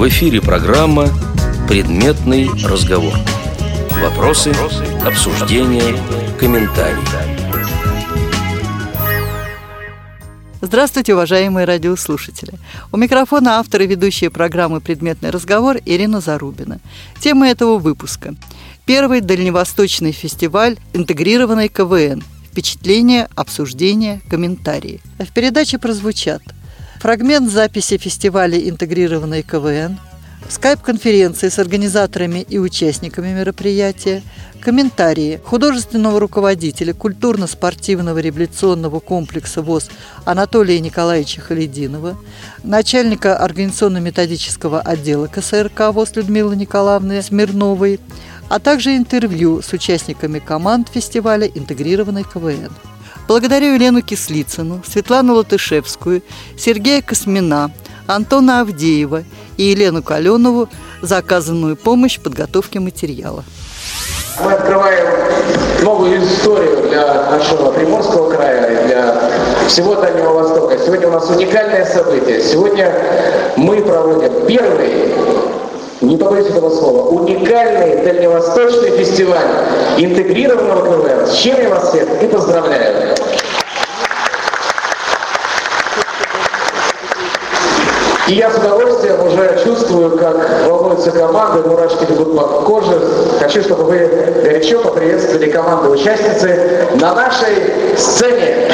В эфире программа «Предметный разговор». Вопросы, обсуждения, комментарии. Здравствуйте, уважаемые радиослушатели. У микрофона автор и ведущая программы «Предметный разговор» Ирина Зарубина. Тема этого выпуска – первый дальневосточный фестиваль интегрированной КВН. Впечатления, обсуждения, комментарии. В передаче прозвучат фрагмент записи фестиваля интегрированной КВН, скайп-конференции с организаторами и участниками мероприятия, комментарии художественного руководителя культурно-спортивного революционного комплекса ВОЗ Анатолия Николаевича Халидинова, начальника организационно-методического отдела КСРК ВОЗ Людмилы Николаевны Смирновой, а также интервью с участниками команд фестиваля «Интегрированный КВН». Благодарю Елену Кислицыну, Светлану Латышевскую, Сергея Космина, Антона Авдеева и Елену Каленову за оказанную помощь в подготовке материала. Мы открываем новую историю для нашего Приморского края для всего Дальнего Востока. Сегодня у нас уникальное событие. Сегодня мы проводим первый не побоюсь этого слова, уникальный дальневосточный фестиваль интегрированного КВН. С чем я вас всех и поздравляю. И я с удовольствием уже чувствую, как волнуются команды, мурашки бегут по коже. Хочу, чтобы вы горячо поприветствовали команды участницы на нашей сцене.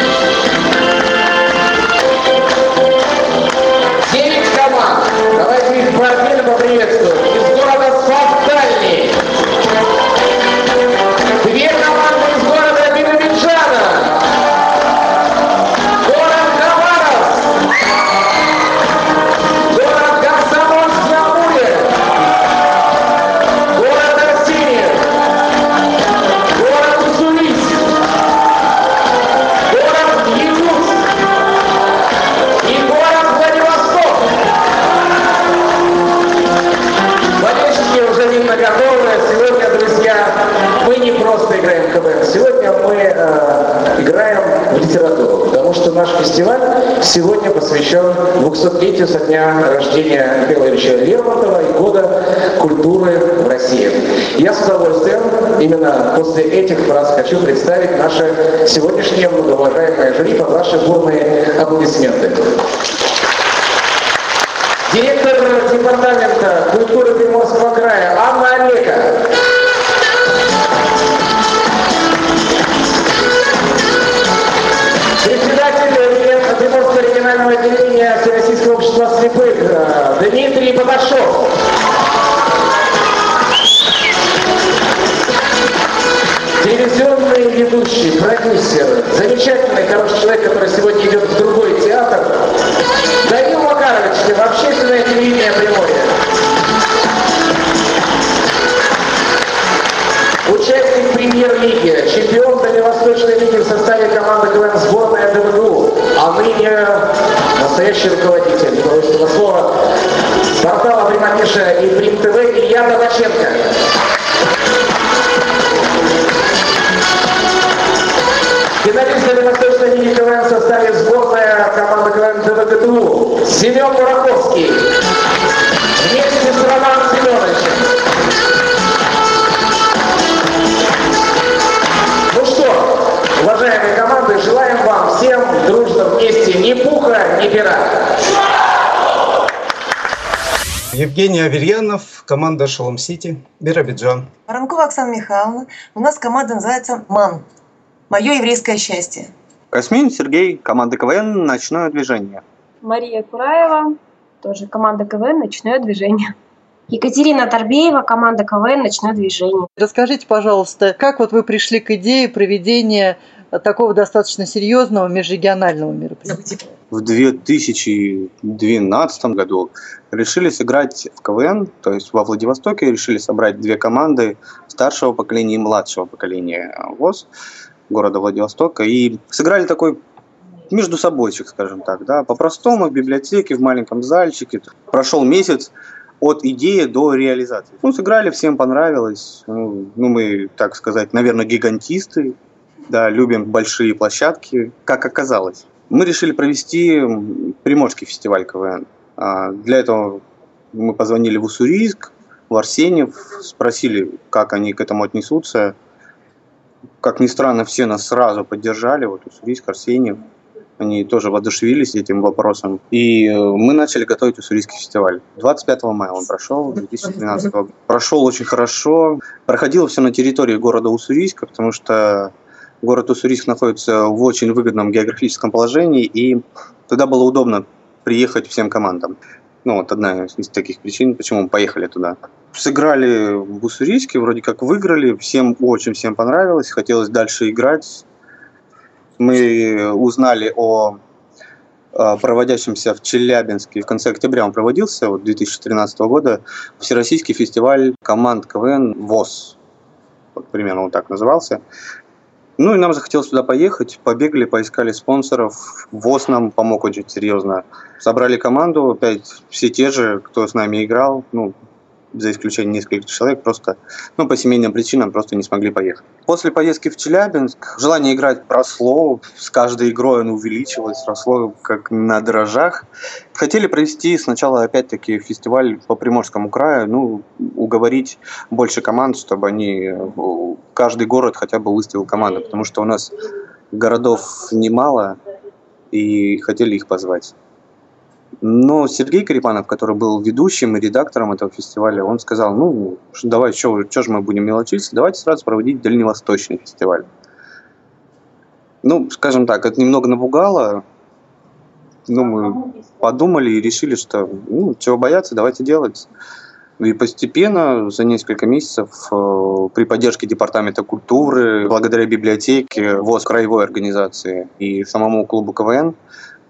Семен Мураковский. Вместе с Романом Семеновичем. Уважаемые команды, желаем вам всем дружно вместе ни пуха, ни пера. Евгений Аверьянов, команда Шалом Сити, Биробиджан. Воронкова Оксана Михайловна. У нас команда называется МАН. Мое еврейское счастье. Космин Сергей, команда КВН «Ночное движение». Мария Кураева, тоже команда КВН «Ночное движение». Екатерина Торбеева, команда КВН «Ночное движение». Расскажите, пожалуйста, как вот вы пришли к идее проведения такого достаточно серьезного межрегионального мероприятия? В 2012 году решили сыграть в КВН, то есть во Владивостоке решили собрать две команды старшего поколения и младшего поколения ВОЗ города Владивостока. И сыграли такой между собойчик, скажем так, да, по-простому в библиотеке, в маленьком зальчике. Прошел месяц, от идеи до реализации. Ну, сыграли, всем понравилось. Ну, ну мы, так сказать, наверное, гигантисты да, любим большие площадки, как оказалось. Мы решили провести Приморский фестиваль КВН. А, для этого Мы позвонили в Уссурийск, в Арсеньев, спросили, как они к этому отнесутся. Как ни странно, все нас сразу поддержали, вот Уссурийск, Арсеньев. Они тоже воодушевились этим вопросом. И э, мы начали готовить Уссурийский фестиваль. 25 мая он прошел, 2013 года. Прошел очень хорошо. Проходило все на территории города Уссурийска, потому что город Уссурийск находится в очень выгодном географическом положении, и туда было удобно приехать всем командам. Ну, вот одна из таких причин, почему мы поехали туда. Сыграли в Уссурийске, вроде как выиграли, всем очень всем понравилось, хотелось дальше играть мы узнали о проводящемся в Челябинске в конце октября он проводился, вот 2013 года, Всероссийский фестиваль команд КВН ВОЗ. Вот примерно он так назывался. Ну и нам захотелось туда поехать, побегали, поискали спонсоров. ВОЗ нам помог очень серьезно. Собрали команду, опять все те же, кто с нами играл. Ну, за исключением нескольких человек, просто ну, по семейным причинам просто не смогли поехать. После поездки в Челябинск желание играть росло, с каждой игрой оно увеличивалось, росло как на дрожжах. Хотели провести сначала опять-таки фестиваль по Приморскому краю, ну, уговорить больше команд, чтобы они, каждый город хотя бы выставил команду, потому что у нас городов немало, и хотели их позвать. Но Сергей Карипанов, который был ведущим и редактором этого фестиваля, он сказал, ну, давай, что же мы будем мелочиться, давайте сразу проводить дальневосточный фестиваль. Ну, скажем так, это немного напугало, ну, мы подумали и решили, что, ну, чего бояться, давайте делать. И постепенно, за несколько месяцев, э, при поддержке Департамента культуры, благодаря библиотеке, ВОЗ краевой организации и самому клубу КВН,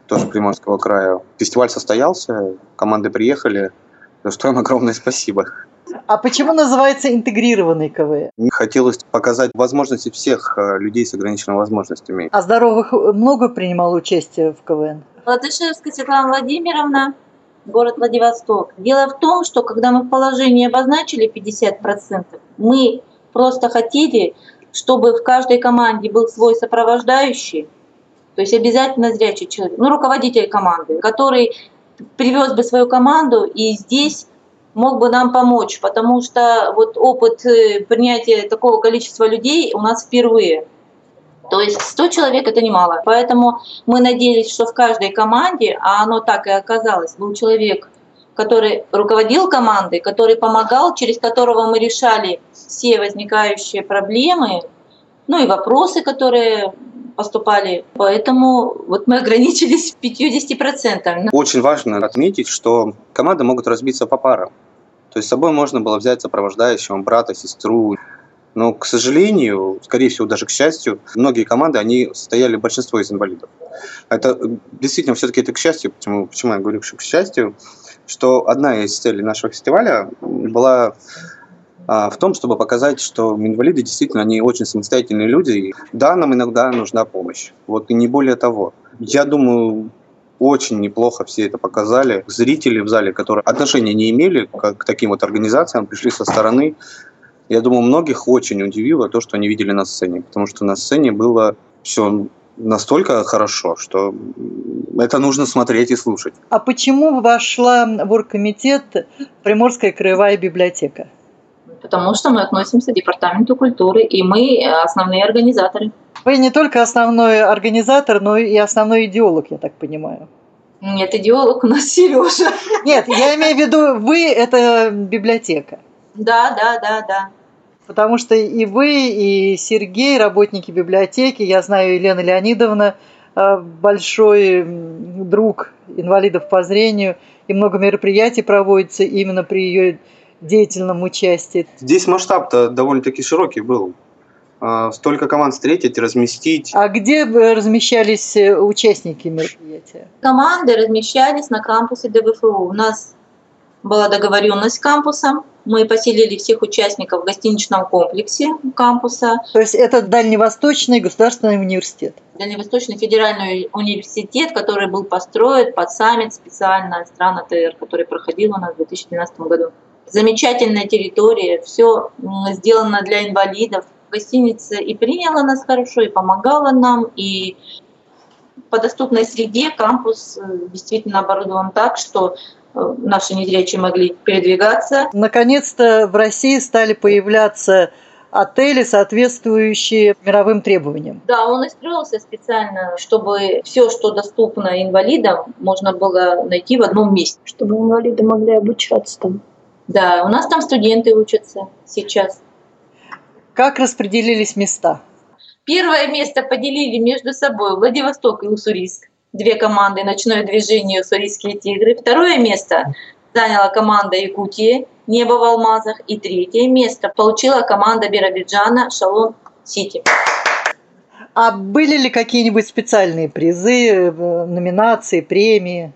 тоже Приморского края. Фестиваль состоялся, команды приехали, за что им огромное спасибо. А почему называется интегрированный КВН? Хотелось показать возможности всех э, людей с ограниченными возможностями. А здоровых много принимало участие в КВН? Ладышевская Светлана Владимировна, город Владивосток. Дело в том, что когда мы в положении обозначили 50%, мы просто хотели, чтобы в каждой команде был свой сопровождающий, то есть обязательно зрячий человек, ну, руководитель команды, который привез бы свою команду и здесь мог бы нам помочь, потому что вот опыт э, принятия такого количества людей у нас впервые. То есть 100 человек это немало. Поэтому мы надеялись, что в каждой команде, а оно так и оказалось, был человек, который руководил командой, который помогал, через которого мы решали все возникающие проблемы, ну и вопросы, которые поступали. Поэтому вот мы ограничились 50%. Очень важно отметить, что команды могут разбиться по парам. То есть с собой можно было взять сопровождающего брата, сестру. Но, к сожалению, скорее всего, даже к счастью, многие команды, они состояли большинство из инвалидов. Это действительно все-таки это к счастью. Почему, почему я говорю, что к счастью? Что одна из целей нашего фестиваля была в том, чтобы показать, что инвалиды действительно они очень самостоятельные люди. И да, нам иногда нужна помощь. Вот и не более того. Я думаю, очень неплохо все это показали. Зрители в зале, которые отношения не имели к таким вот организациям, пришли со стороны. Я думаю, многих очень удивило то, что они видели на сцене, потому что на сцене было все настолько хорошо, что это нужно смотреть и слушать. А почему вошла в оргкомитет Приморская краевая библиотека? Потому что мы относимся к департаменту культуры, и мы основные организаторы. Вы не только основной организатор, но и основной идеолог, я так понимаю. Нет, идеолог у нас Сережа. Нет, я имею в виду, вы – это библиотека. Да, да, да, да. Потому что и вы, и Сергей, работники библиотеки, я знаю, Елена Леонидовна, э, большой друг инвалидов по зрению, и много мероприятий проводится именно при ее деятельном участии. Здесь масштаб-то довольно-таки широкий был. А, столько команд встретить, разместить. А где размещались э, участники мероприятия? Команды размещались на кампусе ДВФУ. У нас была договоренность с кампусом. Мы поселили всех участников в гостиничном комплексе кампуса. То есть это Дальневосточный государственный университет? Дальневосточный федеральный университет, который был построен под саммит специально стран АТР, который проходил у нас в 2012 году замечательная территория, все сделано для инвалидов. Гостиница и приняла нас хорошо, и помогала нам, и по доступной среде кампус э, действительно оборудован так, что э, наши незрячие могли передвигаться. Наконец-то в России стали появляться отели, соответствующие мировым требованиям. Да, он и строился специально, чтобы все, что доступно инвалидам, можно было найти в одном месте. Чтобы инвалиды могли обучаться там. Да, у нас там студенты учатся сейчас. Как распределились места? Первое место поделили между собой Владивосток и Уссурийск. Две команды «Ночное движение» «Уссурийские тигры». Второе место заняла команда Якутии «Небо в алмазах». И третье место получила команда Биробиджана «Шалон Сити». А были ли какие-нибудь специальные призы, э, номинации, премии?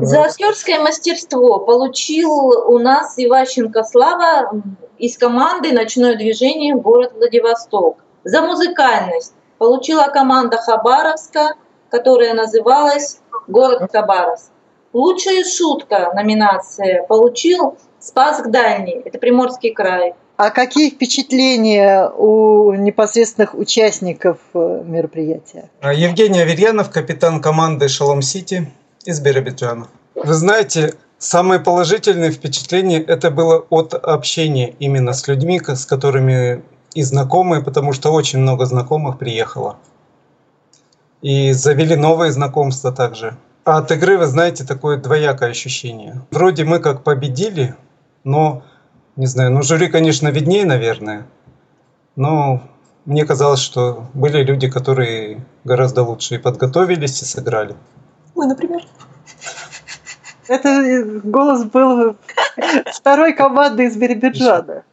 За актерское мастерство получил у нас Иващенко Слава из команды «Ночное движение. Город Владивосток». За музыкальность получила команда Хабаровска, которая называлась «Город Хабаровск». Лучшая шутка номинация получил Спас Дальний, это Приморский край. А какие впечатления у непосредственных участников э, мероприятия? Евгений Аверьянов, капитан команды «Шалом Сити» из Биробиджана. Вы знаете, самое положительное впечатление это было от общения именно с людьми, с которыми и знакомые, потому что очень много знакомых приехало. И завели новые знакомства также. А от игры, вы знаете, такое двоякое ощущение. Вроде мы как победили, но, не знаю, ну жюри, конечно, виднее, наверное. Но мне казалось, что были люди, которые гораздо лучше и подготовились, и сыграли. Мы, например. Это голос был второй команды из Биробиджана.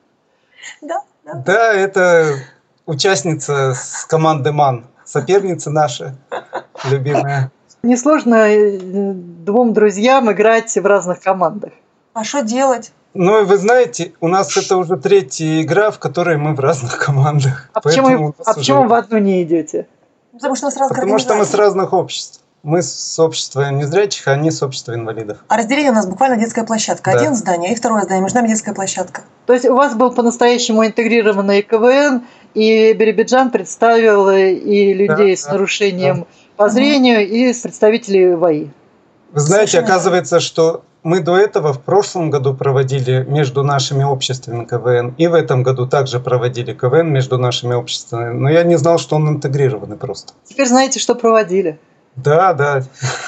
Да, да. Да, это участница с команды МАН, соперница наша любимая. Несложно э, двум друзьям играть в разных командах. А что делать? Ну, вы знаете, у нас это уже третья игра, в которой мы в разных командах. А почему, а почему в одну не идете? Потому что у нас разных Потому что мы с разных обществ. Мы с общества незрячих, а они с общества инвалидов. А разделение у нас буквально детская площадка. Да. Один здание и второе здание, между нами детская площадка. То есть у вас был по-настоящему интегрированный КВН, и Биробиджан представил и людей да, с нарушением да. по зрению, угу. и представителей ВАИ. Вы знаете, Совершенно оказывается, что мы до этого в прошлом году проводили между нашими обществами КВН, и в этом году также проводили КВН между нашими обществами. Но я не знал, что он интегрированный просто. Теперь знаете, что проводили. Да, да,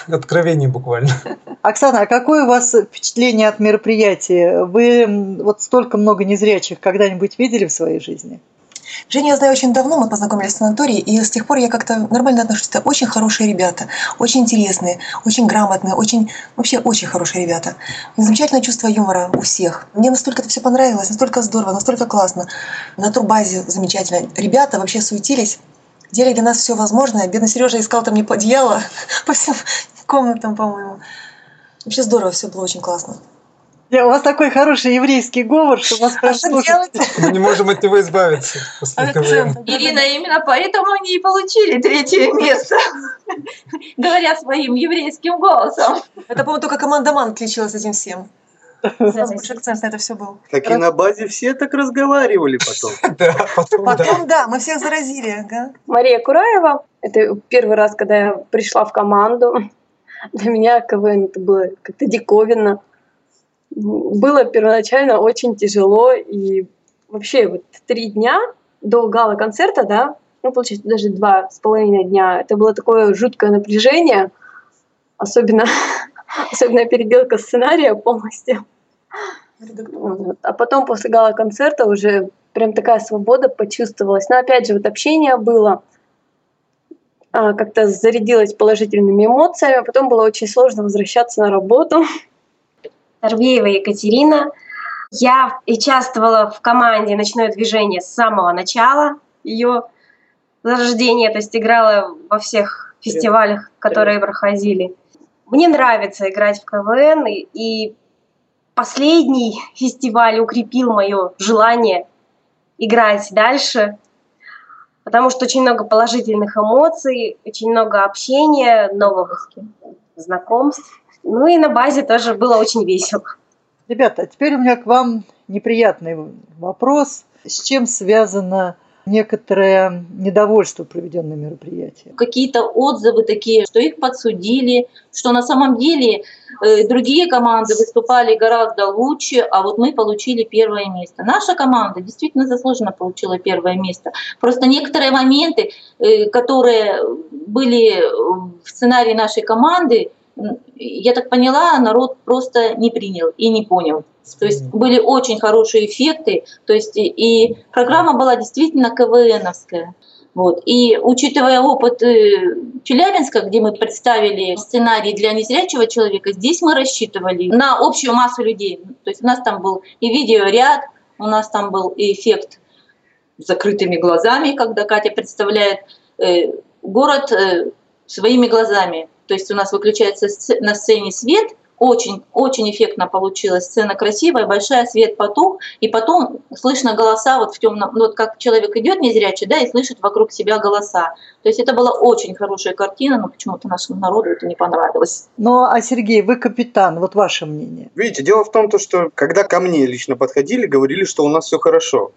откровение буквально. Оксана, а какое у вас впечатление от мероприятия? Вы вот столько много незрячих когда-нибудь видели в своей жизни? Женю я знаю очень давно, мы познакомились в санатории, и с тех пор я как-то нормально отношусь. Это очень хорошие ребята, очень интересные, очень грамотные, очень, вообще очень хорошие ребята. Замечательное чувство юмора у всех. Мне настолько это все понравилось, настолько здорово, настолько классно. На турбазе замечательно. Ребята вообще суетились делали для нас все возможное. Бедный Сережа искал там не одеяло по всем комнатам, по-моему. Вообще здорово, все было очень классно. У вас такой хороший еврейский говор, что вас прям Мы не можем от него избавиться. Ирина, именно поэтому они и получили третье место. Говоря своим еврейским голосом. Это, по-моему, только команда МАН отличилась этим всем. У нас больше акцент на это все был. Так и на базе все так разговаривали потом. Да, потом, потом да, мы всех заразили. Мария Кураева, это первый раз, когда я пришла в команду. Для меня КВН это было как-то диковинно. Было первоначально очень тяжело, и вообще вот три дня до гала-концерта, да, ну, получается, даже два с половиной дня, это было такое жуткое напряжение, особенно особенно переделка сценария полностью. А потом после гала-концерта уже прям такая свобода почувствовалась. Но опять же, вот общение было, а, как-то зарядилось положительными эмоциями, а потом было очень сложно возвращаться на работу. Тарбеева Екатерина. Я участвовала в команде «Ночное движение» с самого начала ее зарождения, то есть играла во всех фестивалях, которые проходили. Мне нравится играть в КВН, и последний фестиваль укрепил мое желание играть дальше, потому что очень много положительных эмоций, очень много общения, новых знакомств. Ну и на базе тоже было очень весело. Ребята, теперь у меня к вам неприятный вопрос. С чем связано некоторое недовольство проведенным мероприятием. Какие-то отзывы такие, что их подсудили, что на самом деле э, другие команды выступали гораздо лучше, а вот мы получили первое место. Наша команда действительно заслуженно получила первое место. Просто некоторые моменты, э, которые были в сценарии нашей команды, я так поняла, народ просто не принял и не понял. То есть были очень хорошие эффекты, то есть и программа была действительно КВНовская. Вот. И учитывая опыт э, Челябинска, где мы представили сценарий для незрячего человека, здесь мы рассчитывали на общую массу людей. То есть у нас там был и видеоряд, у нас там был и эффект с закрытыми глазами, когда Катя представляет э, город э, своими глазами. То есть у нас выключается на сцене свет, очень, очень эффектно получилась сцена красивая, большая, свет потух, и потом слышно голоса вот в темном, ну, вот как человек идет незрячий, да, и слышит вокруг себя голоса. То есть это была очень хорошая картина, но почему-то нашему народу это не понравилось. Ну, а Сергей, вы капитан, вот ваше мнение. Видите, дело в том, то, что когда ко мне лично подходили, говорили, что у нас все хорошо.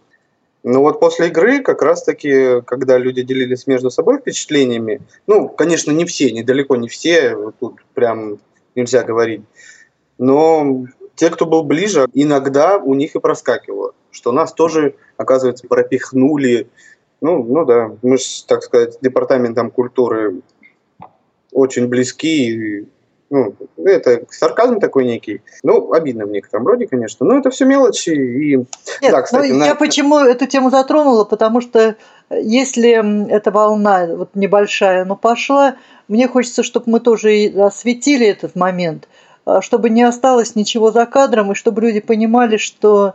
Ну вот после игры, как раз-таки, когда люди делились между собой впечатлениями, ну, конечно, не все, недалеко не все, тут прям нельзя говорить. Но те, кто был ближе, иногда у них и проскакивало, что нас тоже, оказывается, пропихнули. Ну, ну да, мы же, так сказать, департаментом культуры очень близки. Ну, это сарказм такой некий. Ну, обидно в некотором роде, конечно. Но это все мелочи. И... Нет, да, кстати, ну, на... я почему эту тему затронула, потому что если эта волна вот небольшая, но пошла, мне хочется, чтобы мы тоже осветили этот момент, а, чтобы не осталось ничего за кадром, и чтобы люди понимали, что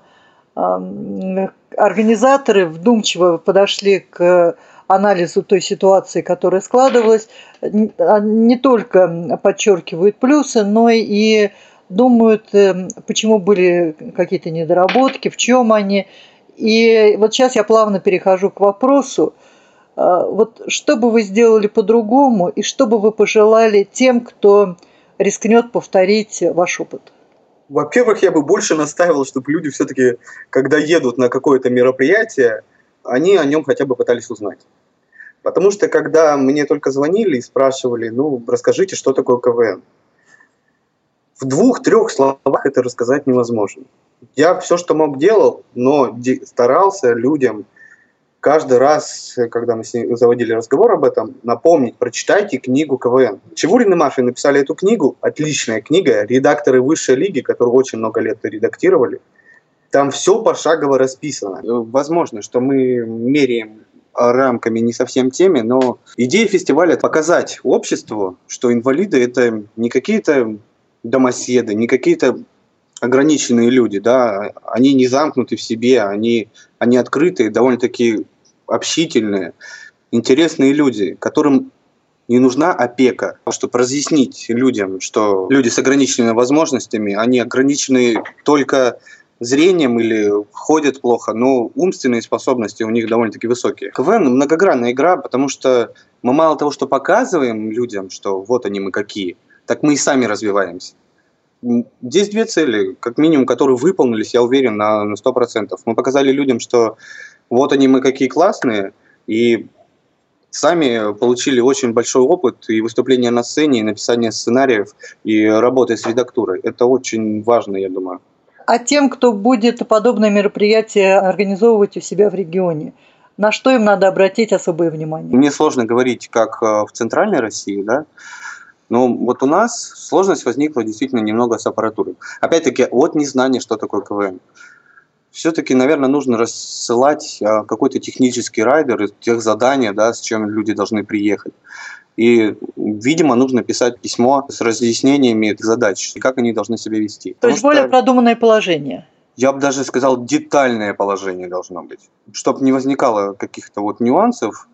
организаторы вдумчиво подошли к анализу той ситуации, которая складывалась, а, не только подчеркивают плюсы, но и думают, э, почему были какие-то недоработки, в чем они. И вот сейчас я плавно перехожу к вопросу, а, вот что бы вы сделали по-другому и что бы вы пожелали тем, кто рискнет повторить ваш опыт? Во-первых, я бы больше настаивал, чтобы люди все-таки, когда едут на какое-то мероприятие, они о нем хотя бы пытались узнать. Потому что когда мне только звонили и спрашивали, ну, расскажите, что такое КВН, в двух-трех словах это рассказать невозможно. Я все, что мог, делал, но старался людям каждый раз, когда мы с ней заводили разговор об этом, напомнить, прочитайте книгу КВН. Чевурин и Мафия написали эту книгу, отличная книга, редакторы высшей лиги, которые очень много лет редактировали. Там все пошагово расписано. Возможно, что мы меряем рамками не совсем теми, но идея фестиваля показать обществу, что инвалиды это не какие-то домоседы, не какие-то ограниченные люди, да, они не замкнуты в себе, они, они открытые, довольно-таки общительные, интересные люди, которым не нужна опека, чтобы разъяснить людям, что люди с ограниченными возможностями, они ограничены только зрением или ходят плохо, но умственные способности у них довольно-таки высокие. КВН многогранная игра, потому что мы мало того, что показываем людям, что вот они мы какие, так мы и сами развиваемся. Здесь две цели, как минимум, которые выполнились, я уверен, на, на 100%. Мы показали людям, что вот они мы какие классные, и сами получили очень большой опыт и выступления на сцене, и написание сценариев, и работы с редактурой. Это очень важно, я думаю. А тем, кто будет подобное мероприятие организовывать у себя в регионе, на что им надо обратить особое внимание? Мне сложно говорить, как э, в центральной России, да, но вот у нас сложность возникла действительно немного с аппаратурой. Опять-таки, от незнания, что такое КВН. Все-таки, наверное, нужно рассылать а, какой-то технический райдер, тех задания, да, с чем люди должны приехать. И, видимо, нужно писать письмо с разъяснениями этих задач, и как они должны себя вести. То есть более продуманное положение. Я бы даже сказал, детальное положение должно быть. Чтобы не возникало каких-то вот нюансов,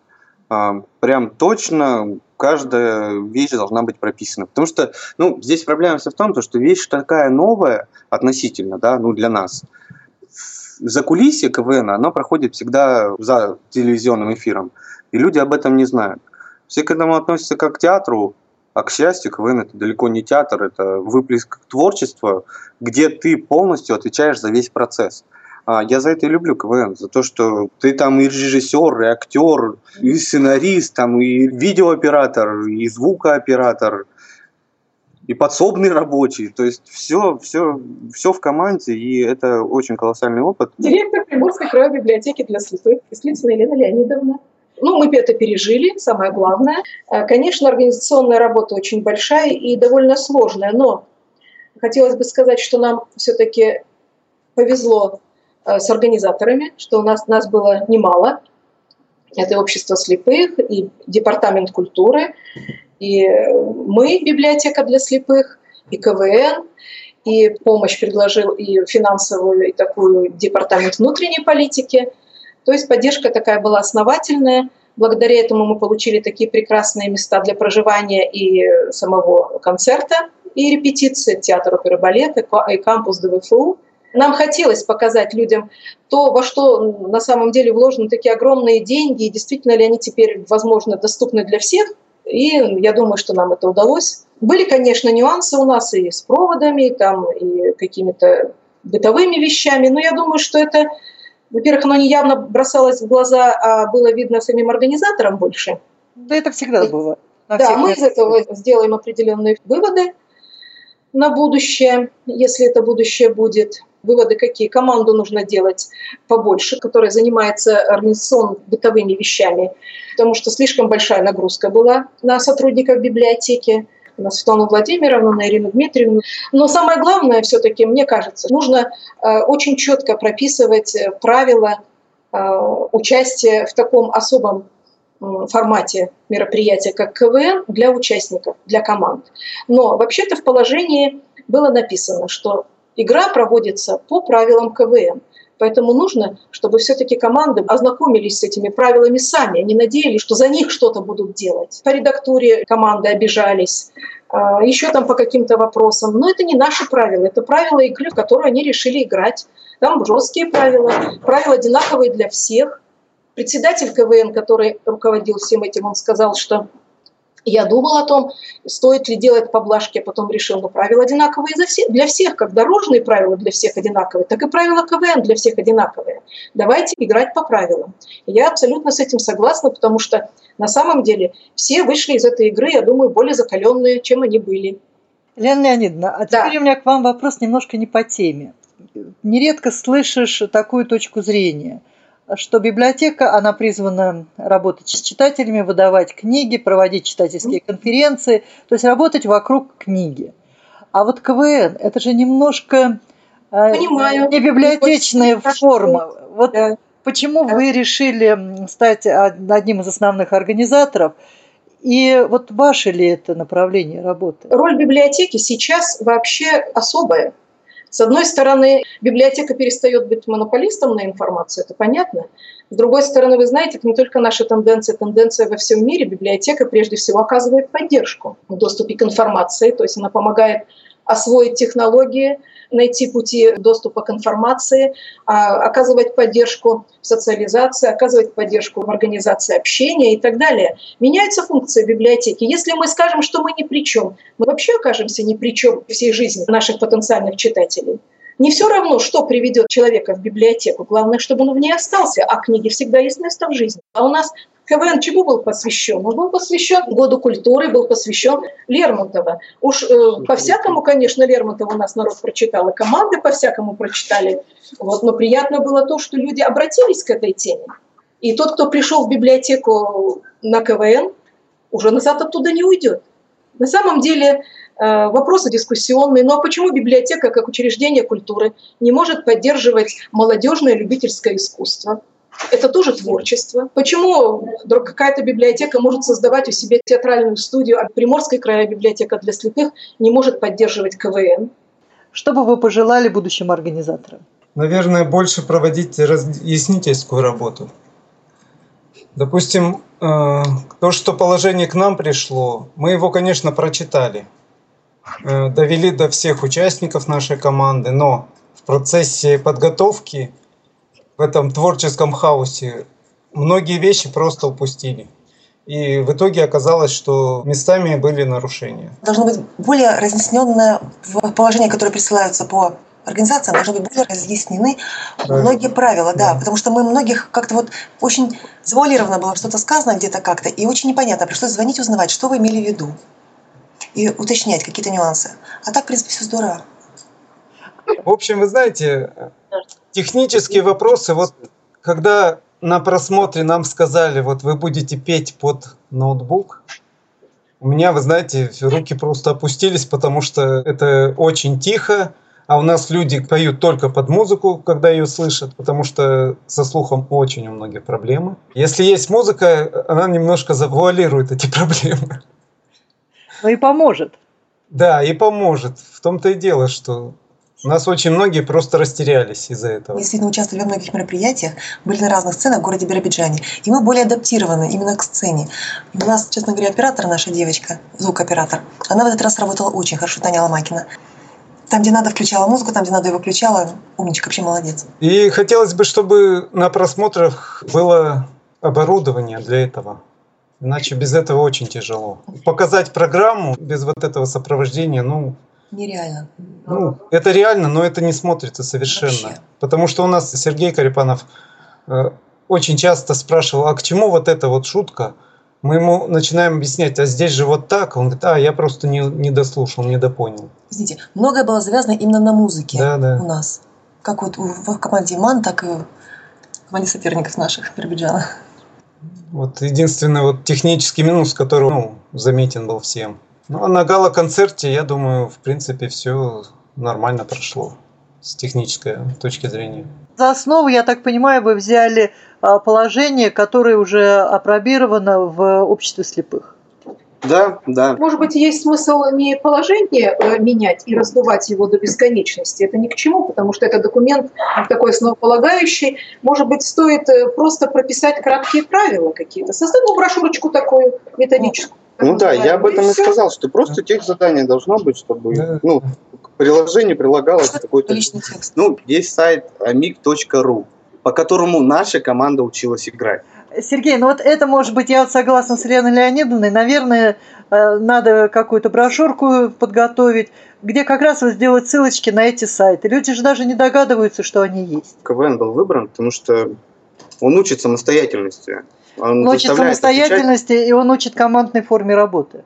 а, прям точно каждая вещь должна быть прописана. Потому что, ну, здесь проблема в том, что вещь такая новая относительно, да, ну, для нас. За кулисье КВН, она проходит всегда за телевизионным эфиром. И люди об этом не знают. Все к этому относятся как к театру, а к счастью, КВН это далеко не театр, это выплеск творчества, где ты полностью отвечаешь за весь процесс. А, я за это и люблю КВН, за то, что ты там и режиссер, и актер, и сценарист, там, и видеооператор, и звукооператор, и подсобный рабочий. То есть все, все, все в команде, и это очень колоссальный опыт. Директор Приморской краевой библиотеки для слепых Кислицына Елена Леонидовна. Ну, мы это пережили, самое главное. Э, конечно, организационная работа очень большая и довольно сложная, но хотелось бы сказать, что нам все-таки повезло э, с организаторами, что у нас, нас было немало. Это общество слепых и департамент культуры, и мы, библиотека для слепых, и КВН, и помощь предложил и финансовую, и такую департамент внутренней политики. То есть поддержка такая была основательная. Благодаря этому мы получили такие прекрасные места для проживания и самого концерта, и репетиции, театр оперы балета, и кампус ДВФУ. Нам хотелось показать людям то, во что на самом деле вложены такие огромные деньги, и действительно ли они теперь, возможно, доступны для всех – и я думаю, что нам это удалось. Были, конечно, нюансы у нас и с проводами, там, и какими-то бытовыми вещами, но я думаю, что это, во-первых, оно не явно бросалось в глаза, а было видно самим организаторам больше. Да это всегда было. Да, мы из этого сделаем определенные выводы на будущее, если это будущее будет. Выводы какие? Команду нужно делать побольше, которая занимается организационно-бытовыми вещами, потому что слишком большая нагрузка была на сотрудников библиотеки, на Светлану Владимировну, на Ирину Дмитриевну. Но самое главное, все-таки, мне кажется, нужно э, очень четко прописывать э, правила э, участия в таком особом формате мероприятия, как КВН, для участников, для команд. Но вообще-то в положении было написано, что игра проводится по правилам КВН. Поэтому нужно, чтобы все-таки команды ознакомились с этими правилами сами, они надеялись, что за них что-то будут делать. По редактуре команды обижались, а, еще там по каким-то вопросам. Но это не наши правила, это правила игры, в которую они решили играть. Там жесткие правила, правила одинаковые для всех. Председатель КВН, который руководил всем этим, он сказал, что я думал о том, стоит ли делать поблажки, а потом решил, ну, правила одинаковые для всех, как дорожные правила для всех одинаковые, так и правила КВН для всех одинаковые. Давайте играть по правилам. Я абсолютно с этим согласна, потому что на самом деле все вышли из этой игры, я думаю, более закаленные, чем они были. Лена Леонидовна, а теперь да. у меня к вам вопрос немножко не по теме. Нередко слышишь такую точку зрения – что библиотека, она призвана работать с читателями, выдавать книги, проводить читательские конференции, то есть работать вокруг книги. А вот КВН – это же немножко э, Понимаю. не библиотечная форма. Вот да. почему да. вы решили стать одним из основных организаторов и вот ваше ли это направление работы? Роль библиотеки сейчас вообще особая. С одной стороны, библиотека перестает быть монополистом на информацию, это понятно. С другой стороны, вы знаете, это не только наша тенденция, тенденция во всем мире. Библиотека прежде всего оказывает поддержку в доступе к информации, то есть она помогает освоить технологии, найти пути доступа к информации, а, оказывать поддержку в социализации, оказывать поддержку в организации общения и так далее. Меняются функции библиотеки. Если мы скажем, что мы ни при чем, мы вообще окажемся ни при чем всей жизни наших потенциальных читателей. Не все равно, что приведет человека в библиотеку. Главное, чтобы он в ней остался, а книги всегда есть место в жизни. А у нас КВН чему был посвящен? Он был посвящен Году культуры, был посвящен Лермонтова. Уж э, по-всякому, конечно, Лермонтова у нас народ прочитал, и команды по-всякому прочитали. Вот, но приятно было то, что люди обратились к этой теме. И тот, кто пришел в библиотеку на КВН, уже назад оттуда не уйдет. На самом деле э, вопросы дискуссионные. Ну а почему библиотека, как учреждение культуры, не может поддерживать молодежное любительское искусство? Это тоже творчество. Почему какая-то библиотека может создавать у себя театральную студию, а Приморская краевая библиотека для слепых не может поддерживать КВН? Что бы вы пожелали будущим организаторам? Наверное, больше проводить разъяснительскую работу. Допустим, э, то, что положение к нам пришло, мы его, конечно, прочитали, э, довели до всех участников нашей команды, но в процессе подготовки – в этом творческом хаосе многие вещи просто упустили. И в итоге оказалось, что местами были нарушения. Должно быть более разъясненное в положения, которые присылаются по организациям должны быть более разъяснены Правильно. многие правила, да, Да. потому что мы многих как-то вот очень завуалированно было что-то сказано где-то как-то, и очень непонятно, пришлось звонить, узнавать, что вы имели в виду, и уточнять какие-то нюансы. А так, в принципе, все здорово. В общем, вы знаете, технические вопросы, вот когда на просмотре нам сказали, вот вы будете петь под ноутбук, у меня, вы знаете, руки просто опустились, потому что это очень тихо, а у нас люди поют только под музыку, когда ее слышат, потому что со слухом очень у многих проблемы. Если есть музыка, она немножко завуалирует эти проблемы. Ну и поможет. Да, и поможет. В том-то и дело, что у нас очень многие просто растерялись из-за этого. Мы действительно участвовали во многих мероприятиях, были на разных сценах в городе Биробиджане, и мы более адаптированы именно к сцене. И у нас, честно говоря, оператор, наша девочка, звукооператор, она в этот раз работала очень хорошо, Таня Ломакина. Там, где надо, включала музыку, там, где надо, ее выключала. Умничка, вообще молодец. И хотелось бы, чтобы на просмотрах было оборудование для этого. Иначе без этого очень тяжело. Показать программу без вот этого сопровождения, ну, Нереально. ну это реально, но это не смотрится совершенно. Вообще. Потому что у нас Сергей Карипанов э, очень часто спрашивал, а к чему вот эта вот шутка? Мы ему начинаем объяснять, а здесь же вот так. Он говорит, а, я просто не, не дослушал, не допонял. Извините, многое было завязано именно на музыке Да, да. у нас. Как вот в команде МАН, так и в команде соперников наших Биробиджана. Вот единственный вот технический минус, который ну, заметен был всем. Ну, а на гала-концерте, я думаю, в принципе, все нормально прошло с технической точки зрения. За основу, я так понимаю, вы взяли а, положение, которое уже опробировано в обществе слепых. Да, да. Может быть, есть смысл не положение э, менять и раздувать его до бесконечности. Это ни к чему, потому что это документ такой основополагающий. Может быть, стоит э, просто прописать краткие правила какие-то. Создать ну, брошюрочку такую методическую. Ну да, я об этом и сказал, что просто тех задание должно быть, чтобы Да. ну, к приложению прилагалось какой-то... Ну, есть сайт amig.ru, по которому наша команда училась играть. Сергей, ну вот это, может быть, я вот согласна с Еленой Леонидовной, наверное, э, надо какую-то брошюрку подготовить, где как раз вот сделать ссылочки на эти сайты. Люди же даже не догадываются, что они есть. КВН был выбран, потому что он учит самостоятельности. Он Он учит самостоятельности, и он учит командной форме работы.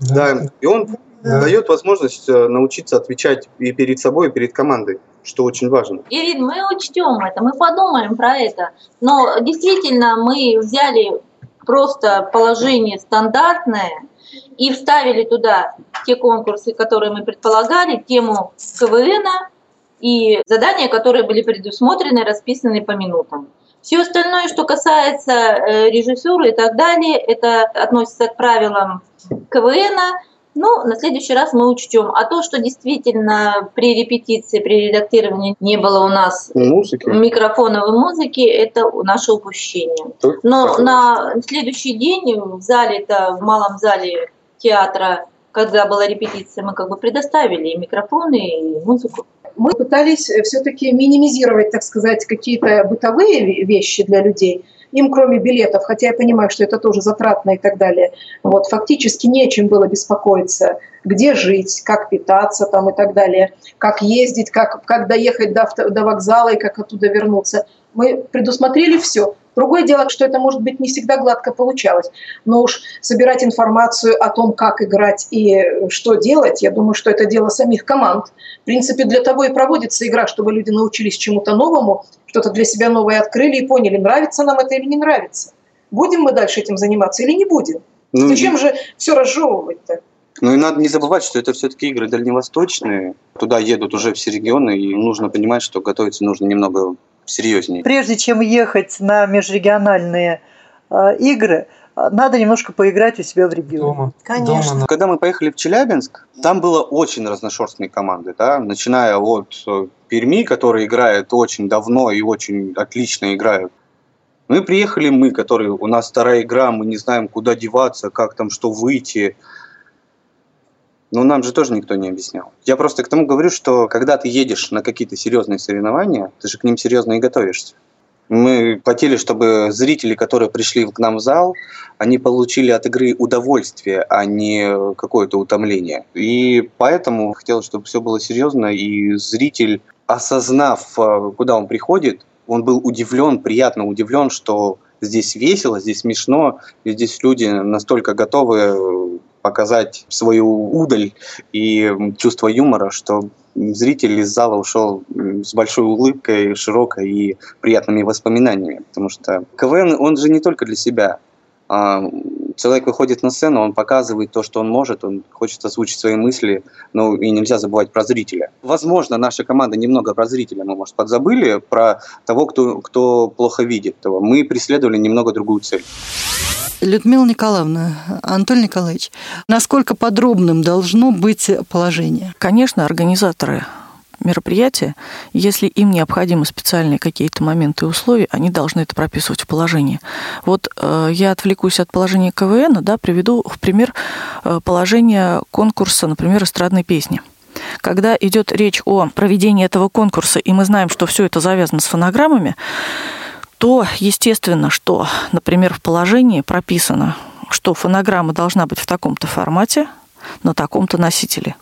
отвечать. Да, и он Да. дает возможность э, научиться отвечать и перед собой, и перед командой, что очень важно. Ирин, мы учтем это, мы подумаем про это. Но действительно мы взяли просто положение стандартное и вставили туда те конкурсы, которые мы предполагали, тему КВН и задания, которые были предусмотрены, расписаны по минутам. Все остальное, что касается э, режиссуры и так далее, это относится к правилам КВН. Ну, на следующий раз мы учтем. А то, что действительно при репетиции, при редактировании не было у нас Музыки. микрофоновой музыки, это наше упущение. Тут Но на следующий день в зале-то, в малом зале театра, когда была репетиция, мы как бы предоставили и микрофоны, и музыку. Мы пытались все-таки минимизировать, так сказать, какие-то бытовые ве- вещи для людей. Им, кроме билетов, хотя я понимаю, что это тоже затратно и так далее, вот, фактически нечем было беспокоиться, где жить, как питаться там и так далее, как ездить, как, как доехать до, авто- до вокзала и как оттуда вернуться. Мы предусмотрели все. Другое дело, что это, может быть, не всегда гладко получалось. Но уж собирать информацию о том, как играть и э, что делать, я думаю, что это дело самих команд. В принципе, для того и проводится игра, чтобы люди научились чему-то новому, что-то для себя новое открыли и поняли, нравится нам это или не нравится. Будем мы дальше этим заниматься или не будем? Ну, Зачем же все разжевывать-то? Ну и надо не забывать, что это все-таки игры дальневосточные. Туда едут уже все регионы, и нужно понимать, что готовиться нужно немного серьезнее. Прежде чем ехать на межрегиональные э, игры, надо немножко поиграть у себя в регионе. Дома. Конечно. Дома, Когда мы поехали в Челябинск, там было очень разношерстные команды, да, начиная от э, Перми, которые играют очень давно и очень отлично играют. Мы приехали мы, которые у нас вторая игра, мы не знаем, куда деваться, как там что выйти. Но нам же тоже никто не объяснял. Я просто к тому говорю, что когда ты едешь на какие-то серьезные соревнования, ты же к ним серьезно и готовишься. Мы хотели, чтобы зрители, которые пришли к нам в зал, они получили от игры удовольствие, а не какое-то утомление. И поэтому хотелось, чтобы все было серьезно, и зритель осознав, э, куда он приходит, он был удивлен, приятно удивлен, что здесь весело, здесь смешно, и здесь люди настолько готовы показать свою удаль и чувство юмора, что зритель из зала ушел с большой улыбкой, широкой и приятными воспоминаниями. Потому что КВН, он же не только для себя. Человек выходит на сцену, он показывает то, что он может, он хочет озвучить свои мысли, ну и нельзя забывать про зрителя. Возможно, наша команда немного про зрителя, мы, может, подзабыли, про того, кто, кто плохо видит. Мы преследовали немного другую цель. Людмила Николаевна, Анатолий Николаевич, насколько подробным должно быть положение? Конечно, организаторы мероприятия, если им необходимы специальные какие-то моменты и условия, они должны это прописывать в положении. Вот э, я отвлекусь от положения КВН, да, приведу в пример э, положение конкурса, например, эстрадной песни. Когда идет речь о проведении этого конкурса, и мы знаем, что все это завязано с фонограммами, то естественно, что, например, в положении прописано, что фонограмма должна быть в таком-то формате, на таком-то носителе.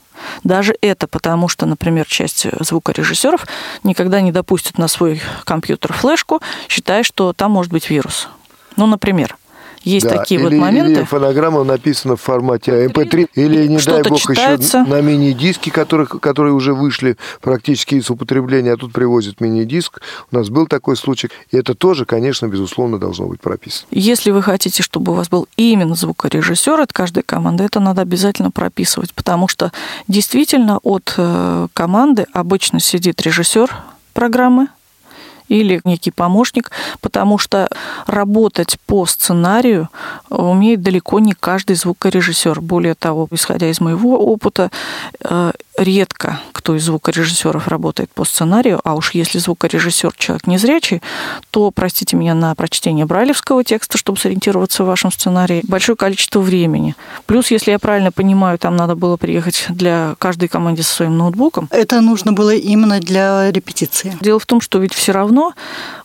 Даже это потому, что, например, часть звукорежиссеров никогда не допустит на свой компьютер флешку, считая, что там может быть вирус. Ну, например. Есть да, такие или, вот моменты. Или фонограмма написана в формате MP3, или, не дай бог, читается. еще на мини-диске, которые, которые уже вышли практически из употребления, а тут привозят мини-диск. У нас был такой случай. И это тоже, конечно, безусловно, должно быть прописано. Если вы хотите, чтобы у вас был именно звукорежиссер от каждой команды, это надо обязательно прописывать, потому что действительно от э, команды обычно сидит режиссер программы, или некий помощник, потому что работать по сценарию умеет далеко не каждый звукорежиссер. Более того, исходя из моего опыта, э, редко кто из звукорежиссеров работает по сценарию, а уж если звукорежиссер человек незрячий, то, простите меня, на прочтение брайлевского текста, чтобы сориентироваться в вашем сценарии, большое количество времени. Плюс, если я правильно понимаю, там надо было приехать для каждой команды со своим ноутбуком. Это нужно было именно для репетиции. Дело в том, что ведь все равно,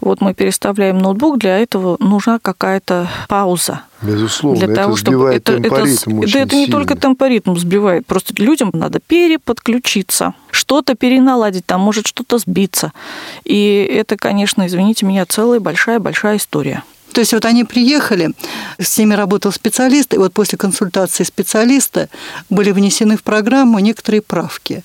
вот мы переставляем ноутбук, для этого нужна какая-то пауза. Безусловно, для того, это чтобы это, это, да, это не только темпоритм сбивает, просто людям надо переподключиться, что-то переналадить, там может что-то сбиться. И это, конечно, извините меня, целая большая-большая история. То есть вот они приехали, с ними работал специалист, и вот после консультации специалиста были внесены в программу некоторые правки.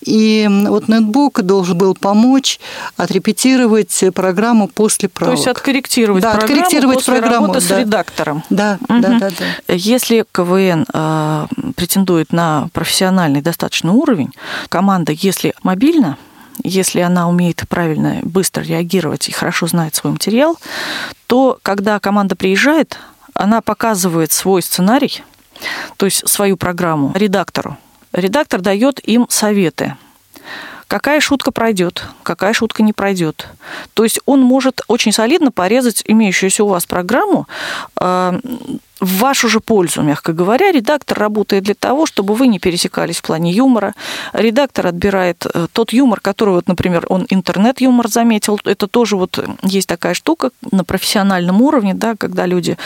И вот нетбук должен был помочь отрепетировать программу после правок. То есть откорректировать да, программу откорректировать после программу, работы да. с редактором. Да, угу. да, да, да. Если КВН э, претендует на профессиональный достаточный уровень, команда, если мобильна, если она умеет правильно, быстро реагировать и хорошо знает свой материал, то когда команда приезжает, она показывает свой сценарий, то есть свою программу редактору. Редактор дает им советы. Какая шутка пройдет, какая шутка не пройдет. То есть он может очень солидно порезать имеющуюся у вас программу э, в вашу же пользу, мягко говоря. Редактор работает для того, чтобы вы не пересекались в плане юмора. Редактор отбирает э, тот юмор, который, вот, например, он интернет-юмор заметил. Это тоже вот есть такая штука на профессиональном уровне, да, когда люди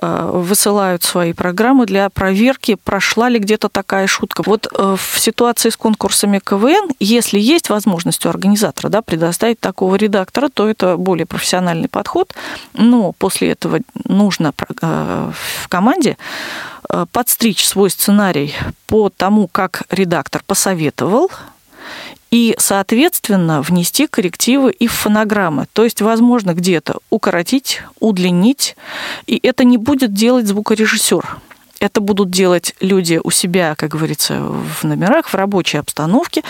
э, высылают свои программы для проверки, прошла ли где-то такая шутка. Вот э, в ситуации с конкурсами КВН, если есть возможность у организатора да, предоставить такого редактора, то это более профессиональный подход. Но после этого нужно в команде э, подстричь свой сценарий по тому, как редактор посоветовал, и, соответственно, внести коррективы и в фонограммы. То есть, возможно, где-то укоротить, удлинить, и это не будет делать звукорежиссер. Это будут делать люди у себя, как говорится, в номерах, в рабочей обстановке,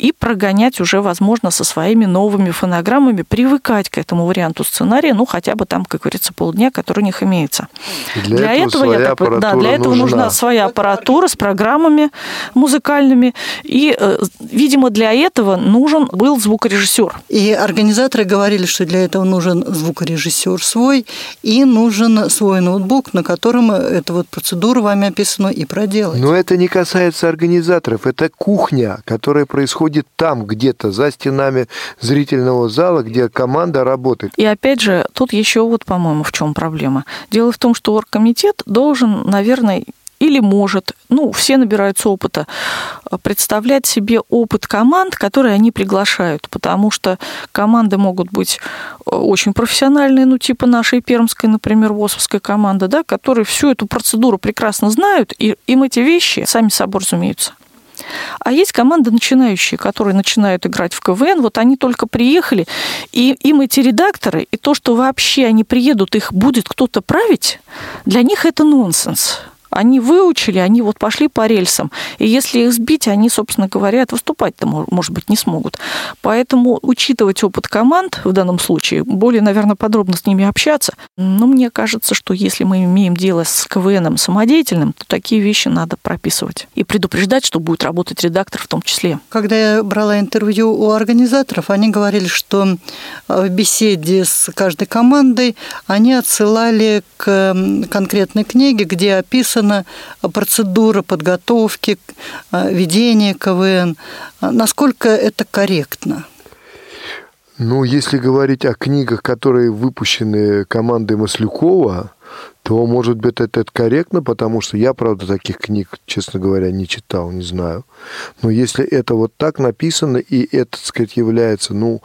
и прогонять уже, возможно, со своими новыми фонограммами, привыкать к этому варианту сценария, ну, хотя бы там, как говорится, полдня, который у них имеется. Для, для этого, этого я так, да, для этого нужна. нужна своя аппаратура с программами музыкальными, и, э, видимо, для этого нужен был звукорежиссер. И организаторы говорили, что для этого нужен звукорежиссер свой, и нужен свой ноутбук, на котором эта вот процедура процедуру вами описано и проделать. Но это не касается организаторов. Это кухня, которая происходит там, где-то, за стенами зрительного зала, где команда работает. И опять же, тут еще вот, по-моему, в чем проблема. Дело в том, что оргкомитет должен, наверное, или может, ну, все набираются опыта, представлять себе опыт команд, которые они приглашают, потому что команды могут быть очень профессиональные, ну, типа нашей пермской, например, ВОСовской команды, да, которые всю эту процедуру прекрасно знают, и им эти вещи сами собой разумеются. А есть команды начинающие, которые начинают играть в КВН, вот они только приехали, и им эти редакторы, и то, что вообще они приедут, их будет кто-то править, для них это нонсенс. Они выучили, они вот пошли по рельсам. И если их сбить, они, собственно говоря, выступать-то, может быть, не смогут. Поэтому учитывать опыт команд в данном случае, более, наверное, подробно с ними общаться. Но мне кажется, что если мы имеем дело с КВНом самодеятельным, то такие вещи надо прописывать. И предупреждать, что будет работать редактор в том числе. Когда я брала интервью у организаторов, они говорили, что в беседе с каждой командой они отсылали к конкретной книге, где описано описана процедура подготовки, э, ведения КВН. Насколько это корректно? Ну, если говорить о книгах, которые выпущены командой Маслюкова, то, может быть, это, это корректно, потому что я, правда, таких книг, честно говоря, не читал, не знаю. Но если это вот так написано, и это, так сказать, является, ну,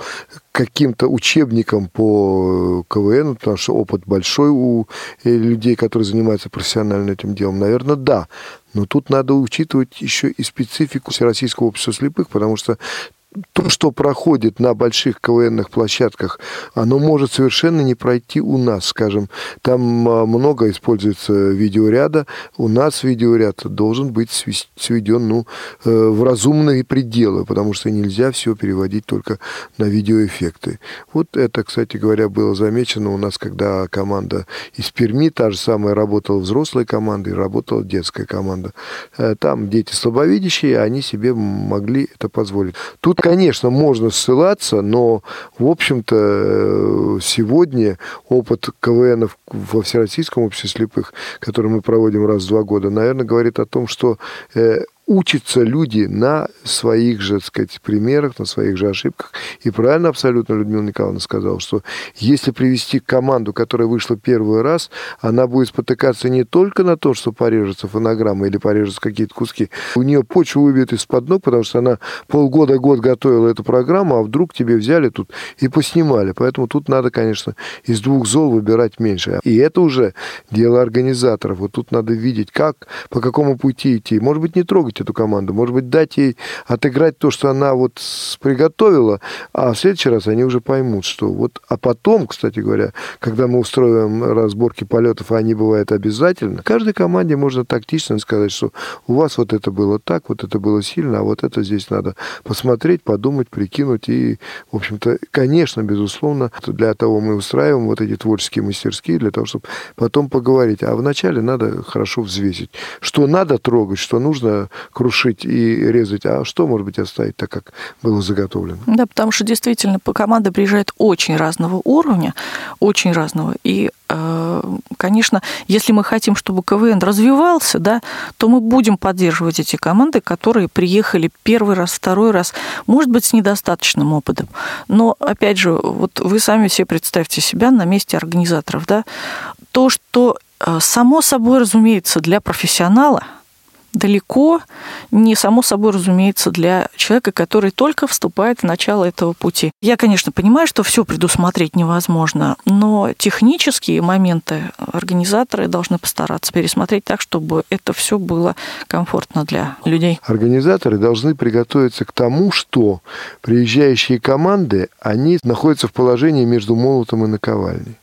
каким-то учебником по КВН, потому что опыт большой у э, людей, которые занимаются профессионально этим делом, наверное, да. Но тут надо учитывать еще и специфику Всероссийского общества слепых, потому что то, что проходит на больших КВНных площадках, оно может совершенно не пройти у нас, скажем. Там а, много используется видеоряда. У нас видеоряд должен быть сведен ну, э, в разумные пределы, потому что нельзя все переводить только на видеоэффекты. Вот это, кстати говоря, было замечено у нас, когда команда из Перми, та же самая, работала взрослая команда и работала детская команда. Э, там дети слабовидящие, они себе могли это позволить. Тут конечно, можно ссылаться, но, в общем-то, э, сегодня опыт КВН во Всероссийском обществе слепых, который мы проводим раз в два года, наверное, говорит о том, что э, учатся люди на своих же, так сказать, примерах, на своих же ошибках. И правильно абсолютно Людмила Николаевна сказала, что если привести команду, которая вышла первый раз, она будет спотыкаться не только на то, что порежется фонограмма или порежутся какие-то куски. У нее почва выбьет из-под ног, потому что она полгода-год готовила эту программу, а вдруг тебе взяли тут и поснимали. Поэтому тут надо, конечно, из двух зол выбирать меньше. И это уже дело организаторов. Вот тут надо видеть, как, по какому пути идти. Может быть, не трогать эту команду, может быть, дать ей отыграть то, что она вот приготовила, а в следующий раз они уже поймут, что вот... А потом, кстати говоря, когда мы устроим разборки полетов, а они бывают обязательно, каждой команде можно тактично сказать, что у вас вот это было так, вот это было сильно, а вот это здесь надо посмотреть, подумать, прикинуть. И, в общем-то, конечно, безусловно, для того мы устраиваем вот эти творческие мастерские, для того, чтобы потом поговорить. А вначале надо хорошо взвесить, что надо трогать, что нужно крушить и резать, а что, может быть, оставить так, как было заготовлено. Да, потому что действительно команда приезжает очень разного уровня, очень разного. И, э, конечно, если мы хотим, чтобы КВН развивался, да, то мы будем поддерживать эти команды, которые приехали первый раз, второй раз, может быть, с недостаточным опытом. Но, опять же, вот вы сами все представьте себя на месте организаторов, да, то, что э, само собой разумеется для профессионала – далеко не само собой разумеется для человека, который только вступает в начало этого пути. Я, конечно, понимаю, что все предусмотреть невозможно, но технические моменты организаторы должны постараться пересмотреть так, чтобы это все было комфортно для людей. Организаторы должны приготовиться к тому, что приезжающие команды, они находятся в положении между молотом и наковальней.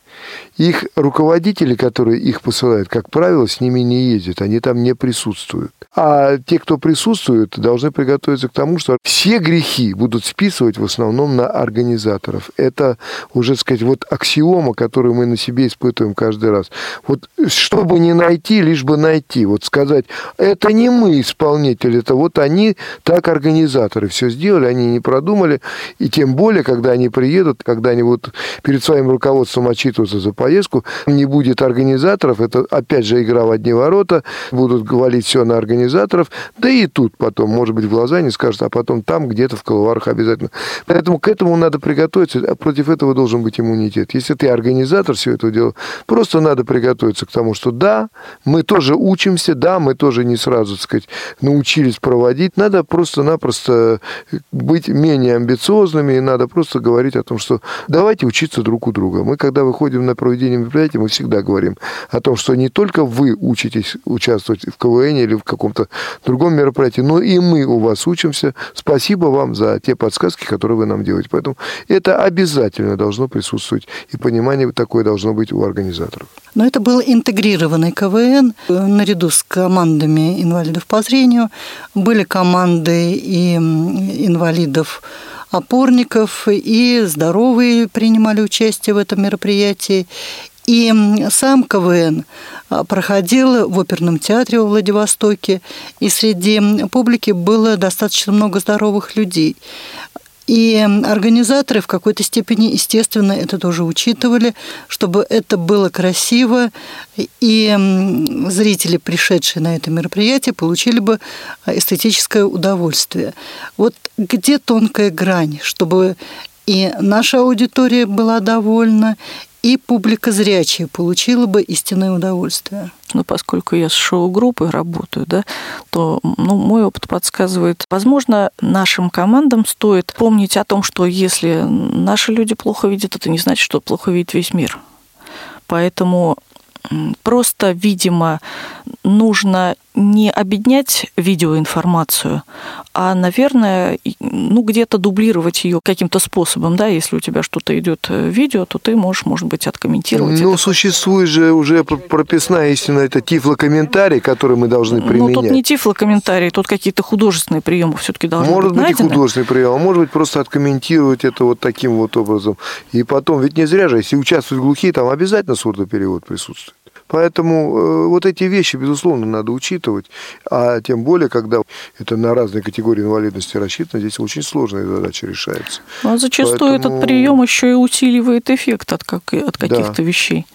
Их руководители, которые их посылают, как правило, с ними не ездят, они там не присутствуют. А те, кто присутствует, должны приготовиться к тому, что все грехи будут списывать в основном на организаторов. Это уже, сказать, вот аксиома, которую мы на себе испытываем каждый раз. Вот чтобы не найти, лишь бы найти. Вот сказать, это не мы исполнители, это вот они, так организаторы все сделали, они не продумали. И тем более, когда они приедут, когда они вот перед своим руководством отчитывают расчувствоваться за поездку. Не будет организаторов, это опять же игра в одни ворота, будут говорить все на организаторов, да и тут потом, может быть, в глаза не скажут, а потом там где-то в коловарах обязательно. Поэтому к этому надо приготовиться, а против этого должен быть иммунитет. Если ты организатор всего этого дела, просто надо приготовиться к тому, что да, мы тоже учимся, да, мы тоже не сразу, так сказать, научились проводить. Надо просто-напросто быть менее амбициозными, и надо просто говорить о том, что давайте учиться друг у друга. Мы, когда выходим на проведение мероприятия, мы всегда говорим о том, что не только вы учитесь участвовать в КВН или в каком-то другом мероприятии, но и мы у вас учимся. Спасибо вам за те подсказки, которые вы нам делаете. Поэтому это обязательно должно присутствовать, и понимание такое должно быть у организаторов. Но это был интегрированный КВН. Наряду с командами инвалидов по зрению были команды и инвалидов опорников, и здоровые принимали участие в этом мероприятии. И сам КВН а, проходил в оперном театре во Владивостоке, и среди публики было достаточно много здоровых людей. И организаторы в какой-то степени, естественно, это тоже учитывали, чтобы это было красиво, и зрители, пришедшие на это мероприятие, получили бы эстетическое удовольствие. Вот где тонкая грань, чтобы и наша аудитория была довольна, и публика зрячая получила бы истинное удовольствие. Ну, поскольку я с шоу-группой работаю, да, то ну, мой опыт подсказывает, возможно, нашим командам стоит помнить о том, что если наши люди плохо видят, это не значит, что плохо видит весь мир. Поэтому просто, видимо, нужно не объединять видеоинформацию, а, наверное, ну, где-то дублировать ее каким-то способом, да, если у тебя что-то идет в видео, то ты можешь, может быть, откомментировать. Ну, существует же уже прописная истина, это тифлокомментарий, который мы должны применять. Ну, тут не тифлокомментарий, тут какие-то художественные приемы все-таки должны может быть Может быть и художественный прием, а может быть просто откомментировать это вот таким вот образом. И потом, ведь не зря же, если участвуют глухие, там обязательно сурдоперевод присутствует. Поэтому э, вот эти вещи, безусловно, надо учитывать. А тем более, когда это на разные категории инвалидности рассчитано, здесь очень сложная задача решается. Ну, а зачастую Поэтому... этот прием еще и усиливает эффект от, как, от каких-то да. вещей.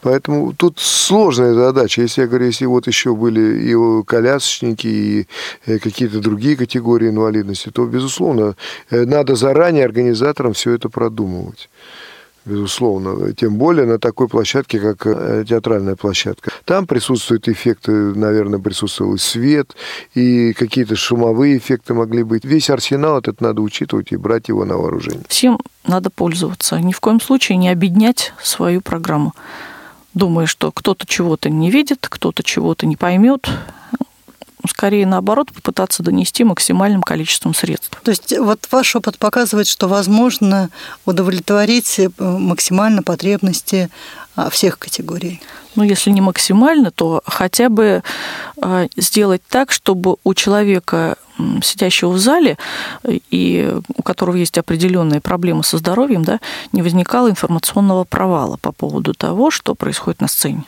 Поэтому тут сложная задача. Если я говорю, если вот еще были и колясочники, и э, какие-то другие категории инвалидности, то, безусловно, э, надо заранее организаторам все это продумывать безусловно. Тем более на такой площадке, как э, театральная площадка. Там присутствуют эффекты, наверное, присутствовал и свет, и какие-то шумовые эффекты могли быть. Весь арсенал этот надо учитывать и брать его на вооружение. Всем надо пользоваться. Ни в коем случае не объединять свою программу думая, что кто-то чего-то не видит, кто-то чего-то не поймет, скорее наоборот попытаться донести максимальным количеством средств. То есть вот ваш опыт показывает, что возможно удовлетворить э, максимально потребности а, всех категорий. Ну, если не максимально, то хотя бы а, сделать так, чтобы у человека, сидящего в зале и у которого есть определенные проблемы со здоровьем, да, не возникало информационного провала по поводу того, что происходит на сцене.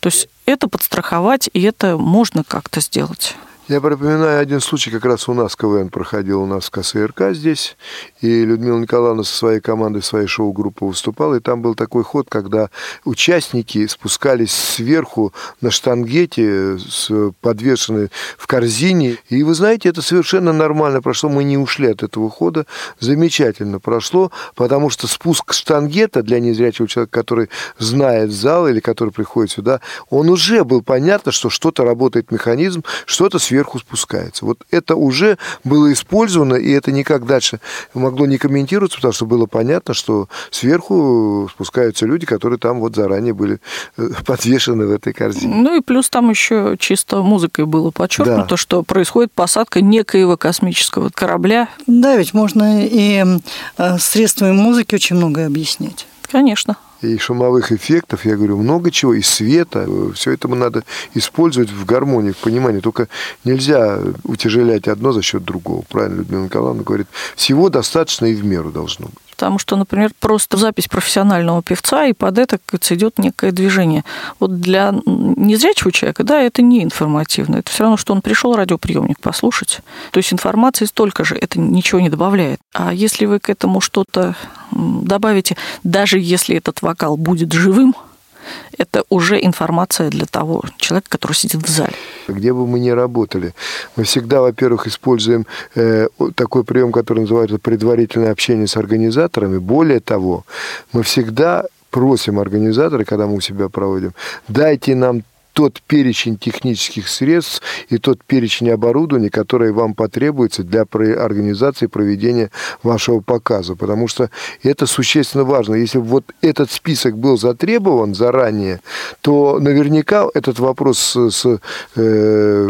То есть это подстраховать, и это можно как-то сделать. Я припоминаю один случай, как раз у нас КВН проходил у нас в КСРК здесь, и Людмила Николаевна со своей командой, своей шоу-группы выступала, и там был такой ход, когда участники спускались сверху на штангете, подвешены в корзине, и вы знаете, это совершенно нормально прошло, мы не ушли от этого хода, замечательно прошло, потому что спуск штангета для незрячего человека, который знает зал или который приходит сюда, он уже был понятно, что что-то работает механизм, что-то сверху сверху спускается. Вот это уже было использовано, и это никак дальше могло не комментироваться, потому что было понятно, что сверху спускаются люди, которые там вот заранее были э, подвешены в этой корзине. Ну и плюс там еще чисто музыкой было подчеркнуто, да. что происходит посадка некоего космического корабля. Да, ведь можно и э, средствами музыки очень многое объяснять. Конечно и шумовых эффектов, я говорю, много чего, и света. Все это надо использовать в гармонии, в понимании. Только нельзя утяжелять одно за счет другого. Правильно Людмила Николаевна говорит. Всего достаточно и в меру должно быть. Потому что, например, просто запись профессионального певца, и под это идет некое движение. Вот для незрячего человека, да, это не информативно. Это все равно, что он пришел радиоприемник послушать. То есть информации столько же, это ничего не добавляет. А если вы к этому что-то добавите, даже если этот вокал будет живым, это уже информация для того человека, который сидит в зале. Где бы мы ни работали, мы всегда, во-первых, используем э, такой прием, который называется предварительное общение с организаторами. Более того, мы всегда просим организаторы, когда мы у себя проводим, дайте нам тот перечень технических средств и тот перечень оборудования, который вам потребуется для организации проведения вашего показа. Потому что это существенно важно. Если вот этот список был затребован заранее, то наверняка этот вопрос с, с э,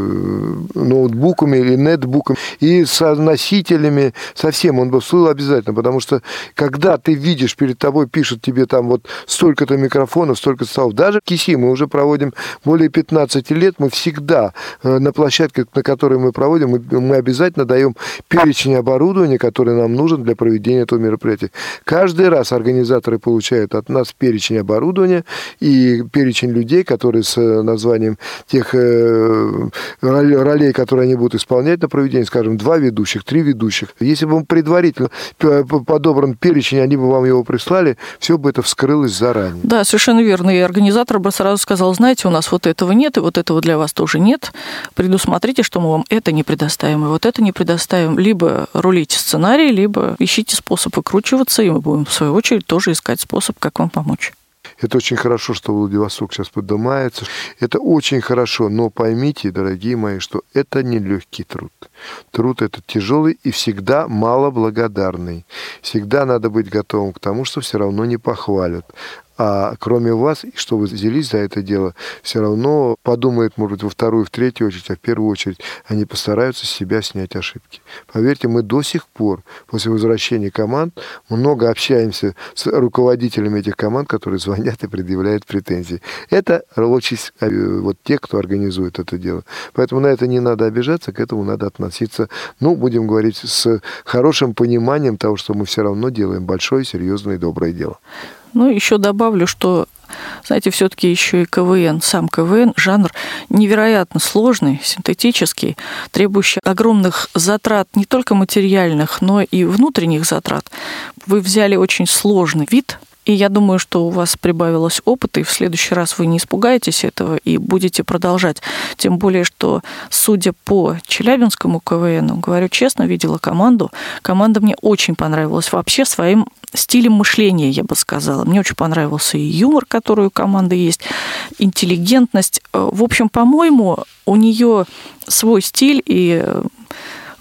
ноутбуками или нетбуками и с носителями совсем он бы всплыл обязательно. Потому что когда ты видишь, перед тобой пишут тебе там вот столько-то микрофонов, столько столов, даже киси мы уже проводим более более 15 лет мы всегда э, на площадке, на которой мы проводим, мы, обязательно даем перечень оборудования, который нам нужен для проведения этого мероприятия. Каждый раз организаторы получают от нас перечень оборудования и перечень людей, которые с э, названием тех э, ролей, которые они будут исполнять на проведении, скажем, два ведущих, три ведущих. Если бы предварительно подобран перечень, они бы вам его прислали, все бы это вскрылось заранее. Да, совершенно верно. И организатор бы сразу сказал, знаете, у нас вот этого нет, и вот этого для вас тоже нет. Предусмотрите, что мы вам это не предоставим, и вот это не предоставим. Либо рулите сценарий, либо ищите способ выкручиваться, и мы будем, в свою очередь, тоже искать способ, как вам помочь. Это очень хорошо, что Владивосток сейчас поднимается. Это очень хорошо, но поймите, дорогие мои, что это не легкий труд. Труд это тяжелый и всегда малоблагодарный. Всегда надо быть готовым к тому, что все равно не похвалят а кроме вас, и что вы взялись за это дело, все равно подумают, может быть, во вторую, в третью очередь, а в первую очередь они постараются с себя снять ошибки. Поверьте, мы до сих пор, после возвращения команд, много общаемся с руководителями этих команд, которые звонят и предъявляют претензии. Это очень э, вот те, кто организует это дело. Поэтому на это не надо обижаться, к этому надо относиться, ну, будем говорить, с хорошим пониманием того, что мы все равно делаем большое, серьезное и доброе дело. Ну, еще добавлю, что знаете, все-таки еще и КВН, сам КВН, жанр невероятно сложный, синтетический, требующий огромных затрат не только материальных, но и внутренних затрат. Вы взяли очень сложный вид и я думаю, что у вас прибавилось опыта, и в следующий раз вы не испугаетесь этого и будете продолжать. Тем более, что, судя по Челябинскому КВН, говорю честно, видела команду. Команда мне очень понравилась вообще своим стилем мышления, я бы сказала. Мне очень понравился и юмор, который у команды есть, интеллигентность. В общем, по-моему, у нее свой стиль, и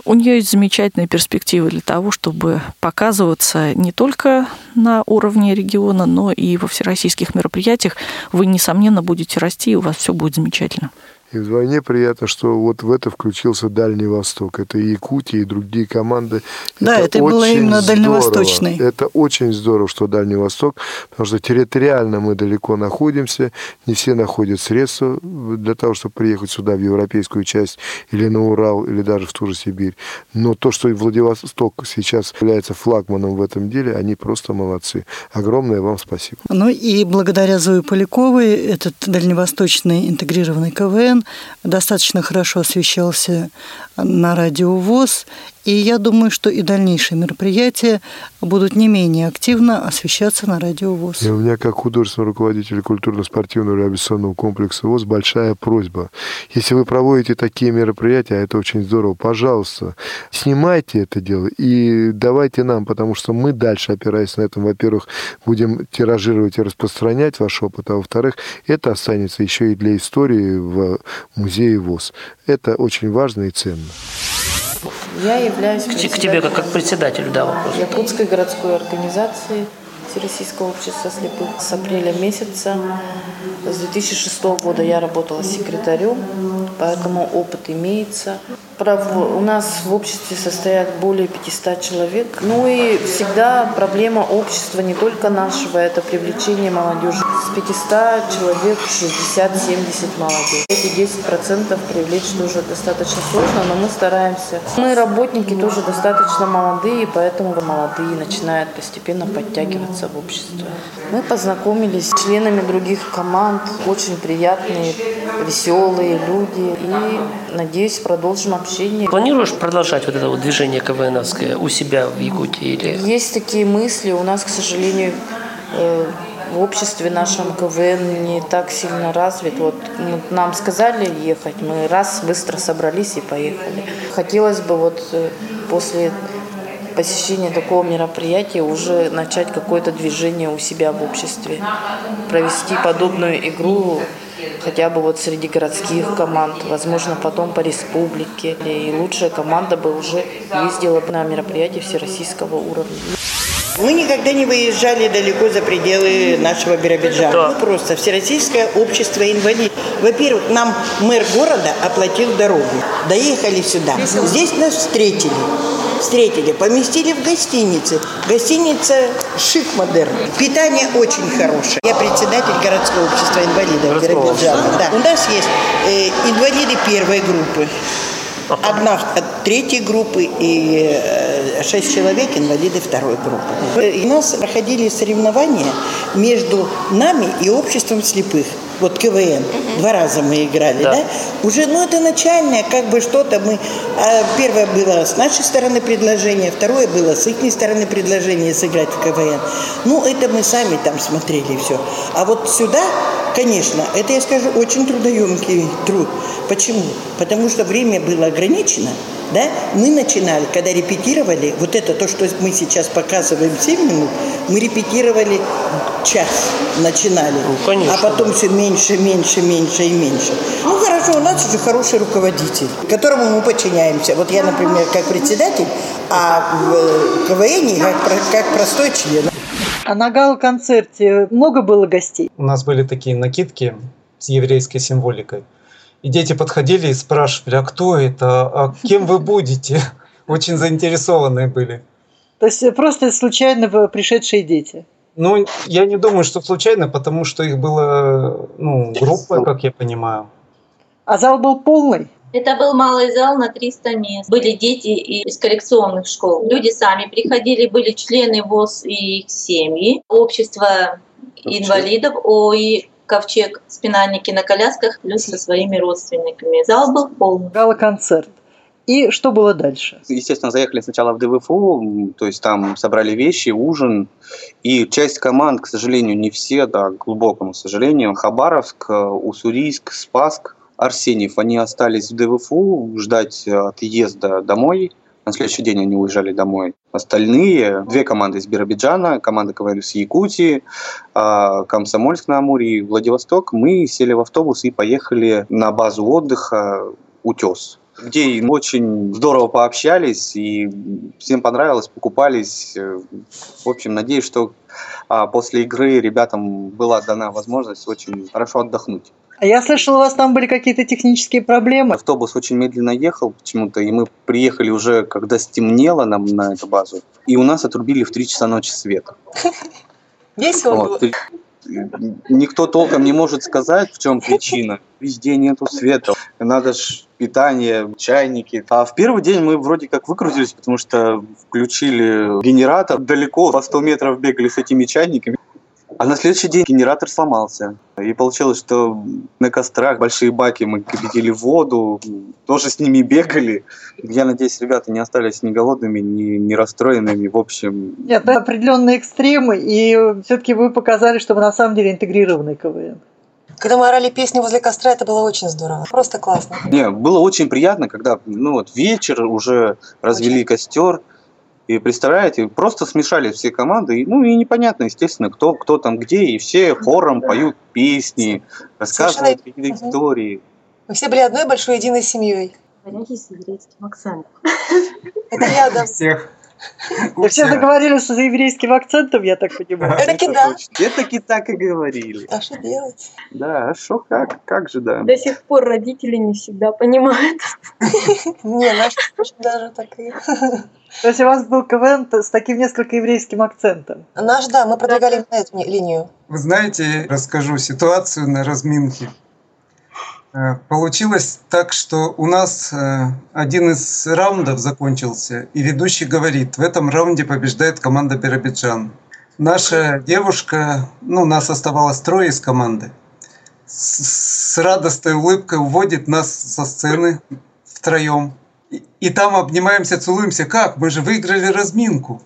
у нее есть замечательные перспективы для того, чтобы показываться не только на уровне региона, но и во всероссийских мероприятиях. Вы, несомненно, будете расти, и у вас все будет замечательно. И вдвойне приятно, что вот в это включился Дальний Восток. Это и Якутия, и другие команды. Да, это, это было именно здорово. дальневосточный. Это очень здорово, что Дальний Восток, потому что территориально мы далеко находимся, не все находят средства для того, чтобы приехать сюда, в европейскую часть, или на Урал, или даже в ту же Сибирь. Но то, что Владивосток сейчас является флагманом в этом деле, они просто молодцы. Огромное вам спасибо. Ну и благодаря Зое Поляковой этот дальневосточный интегрированный КВН достаточно хорошо освещался на радио ВОЗ, и я думаю, что и дальнейшие мероприятия будут не менее активно освещаться на радио ВОЗ. И у меня, как художественного руководителя культурно-спортивного реабилитационного комплекса ВОЗ, большая просьба. Если вы проводите такие мероприятия, а это очень здорово, пожалуйста, снимайте это дело и давайте нам, потому что мы дальше, опираясь на этом, во-первых, будем тиражировать и распространять ваш опыт, а во-вторых, это останется еще и для истории в музее ВОЗ. Это очень важно и ценно. Я являюсь к тебе как, как председателю, да, вопрос. Якутской городской организации Всероссийского общества слепых с апреля месяца. С 2006 года я работала секретарем, поэтому опыт имеется. У нас в обществе состоят более 500 человек. Ну и всегда проблема общества не только нашего, это привлечение молодежи. С 500 человек 60-70 молодежь. Эти 10% привлечь тоже достаточно сложно, но мы стараемся. Мы работники тоже достаточно молодые, поэтому молодые начинают постепенно подтягиваться в общество. Мы познакомились с членами других команд, очень приятные, веселые люди и, надеюсь, продолжим общение. Планируешь продолжать вот это вот движение КВНовское у себя в Якутии? Или... Есть такие мысли. У нас, к сожалению, э, в обществе нашем КВН не так сильно развит. Вот нам сказали ехать, мы раз быстро собрались и поехали. Хотелось бы вот э, после посещения такого мероприятия уже начать какое-то движение у себя в обществе, провести подобную игру хотя бы вот среди городских команд, возможно, потом по республике. И лучшая команда бы уже ездила на мероприятия всероссийского уровня. Мы никогда не выезжали далеко за пределы нашего Биробиджана. Да. Ну, просто Всероссийское общество инвалидов. Во-первых, нам мэр города оплатил дорогу. Доехали сюда. Здесь нас встретили. Встретили, поместили в гостинице. Гостиница шик модерн. Питание очень хорошее. Я председатель городского общества инвалидов Биробиджана. Да. У нас есть э, инвалиды первой группы. Одна третьей группы и э, шесть человек инвалиды второй группы. У нас проходили соревнования между нами и обществом слепых. Вот КВН. Два раза мы играли, да? да? Уже, ну, это начальное, как бы что-то мы... А первое было с нашей стороны предложение, второе было с их стороны предложение сыграть в КВН. Ну, это мы сами там смотрели все. А вот сюда Конечно, это, я скажу, очень трудоемкий труд. Почему? Потому что время было ограничено, да? Мы начинали, когда репетировали, вот это то, что мы сейчас показываем 7 минут, мы репетировали час, начинали. Ну, конечно. А потом все меньше, меньше, меньше и меньше. Ну, хорошо, у нас уже хороший руководитель, которому мы подчиняемся. Вот я, например, как председатель, а в КВН как, как простой член. А на гала-концерте много было гостей? У нас были такие накидки с еврейской символикой. И дети подходили и спрашивали, а кто это, а кем вы будете? Очень заинтересованные были. То есть просто случайно пришедшие дети? Ну, я не думаю, что случайно, потому что их было, ну, группа, как я понимаю. А зал был полный? Это был малый зал на 300 мест. Были дети из коллекционных школ. Люди сами приходили, были члены ВОЗ и их семьи. Общество инвалидов ОИ ковчег спинальники на колясках, плюс со своими родственниками. Зал был полный. Гала-концерт. И что было дальше? Естественно, заехали сначала в ДВФУ, то есть там собрали вещи, ужин. И часть команд, к сожалению, не все, да, к глубокому сожалению, Хабаровск, Уссурийск, Спаск, Арсеньев, они остались в ДВФУ ждать отъезда домой. На следующий день они уезжали домой. Остальные, две команды из Биробиджана, команда КВН Якутии, а, Комсомольск на Амуре и Владивосток, мы сели в автобус и поехали на базу отдыха «Утес», где очень здорово пообщались, и всем понравилось, покупались. В общем, надеюсь, что а, после игры ребятам была дана возможность очень хорошо отдохнуть. А я слышал, у вас там были какие-то технические проблемы. Автобус очень медленно ехал почему-то, и мы приехали уже, когда стемнело нам на эту базу, и у нас отрубили в 3 часа ночи свет. Весело было. Никто толком не может сказать, в чем причина. Везде нету света. Надо ж питание, чайники. А в первый день мы вроде как выкрутились, потому что включили генератор. Далеко, по 100 метров бегали с этими чайниками. А на следующий день генератор сломался. И получилось, что на кострах большие баки мы кипятили воду, тоже с ними бегали. Я надеюсь, ребята не остались ни голодными, ни, ни расстроенными. В общем... Нет, это определенные экстремы, и все-таки вы показали, что вы на самом деле интегрированный КВН. Когда мы орали песни возле костра, это было очень здорово. Просто классно. Не, было очень приятно, когда ну вот вечер, уже развели очень. костер, и представляете, просто смешали все команды, ну и непонятно, естественно, кто, кто там где, и все хором поют песни, рассказывают какие-то угу. истории. Мы все были одной большой единой семьей. Варяги с еврейским акцентом. Это рядом. Всех. И все договорились с еврейским акцентом, я так понимаю. Это да. Это так и говорили. А что делать? Да, а что как? Как же да? До сих пор родители не всегда понимают. Не, наш даже так и... То есть у вас был КВН с таким несколько еврейским акцентом? Наш, да, мы продвигали на эту линию. Вы знаете, расскажу ситуацию на разминке. Э, получилось так, что у нас э, один из раундов закончился, и ведущий говорит, в этом раунде побеждает команда Биробиджан. Наша девушка, ну, нас оставалось трое из команды, с, с радостной улыбкой уводит нас со сцены втроем. И, и там обнимаемся, целуемся. Как? Мы же выиграли разминку.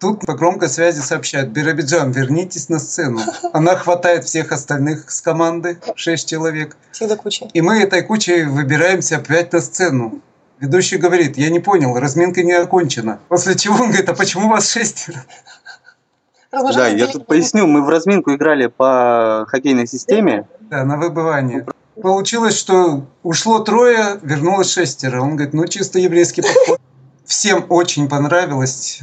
Тут по громкой связи сообщают, Биробиджан, вернитесь на сцену. Она хватает всех остальных с команды, шесть человек. Всегда куча. И мы этой кучей выбираемся опять на сцену. Ведущий говорит, я не понял, разминка не окончена. После чего он говорит, а почему вас шестеро? Да, я тут поясню, мы в разминку играли по хоккейной системе. Да, на выбывание. Получилось, что ушло трое, вернулось шестеро. Он говорит, ну чисто еврейский подход. Всем очень понравилось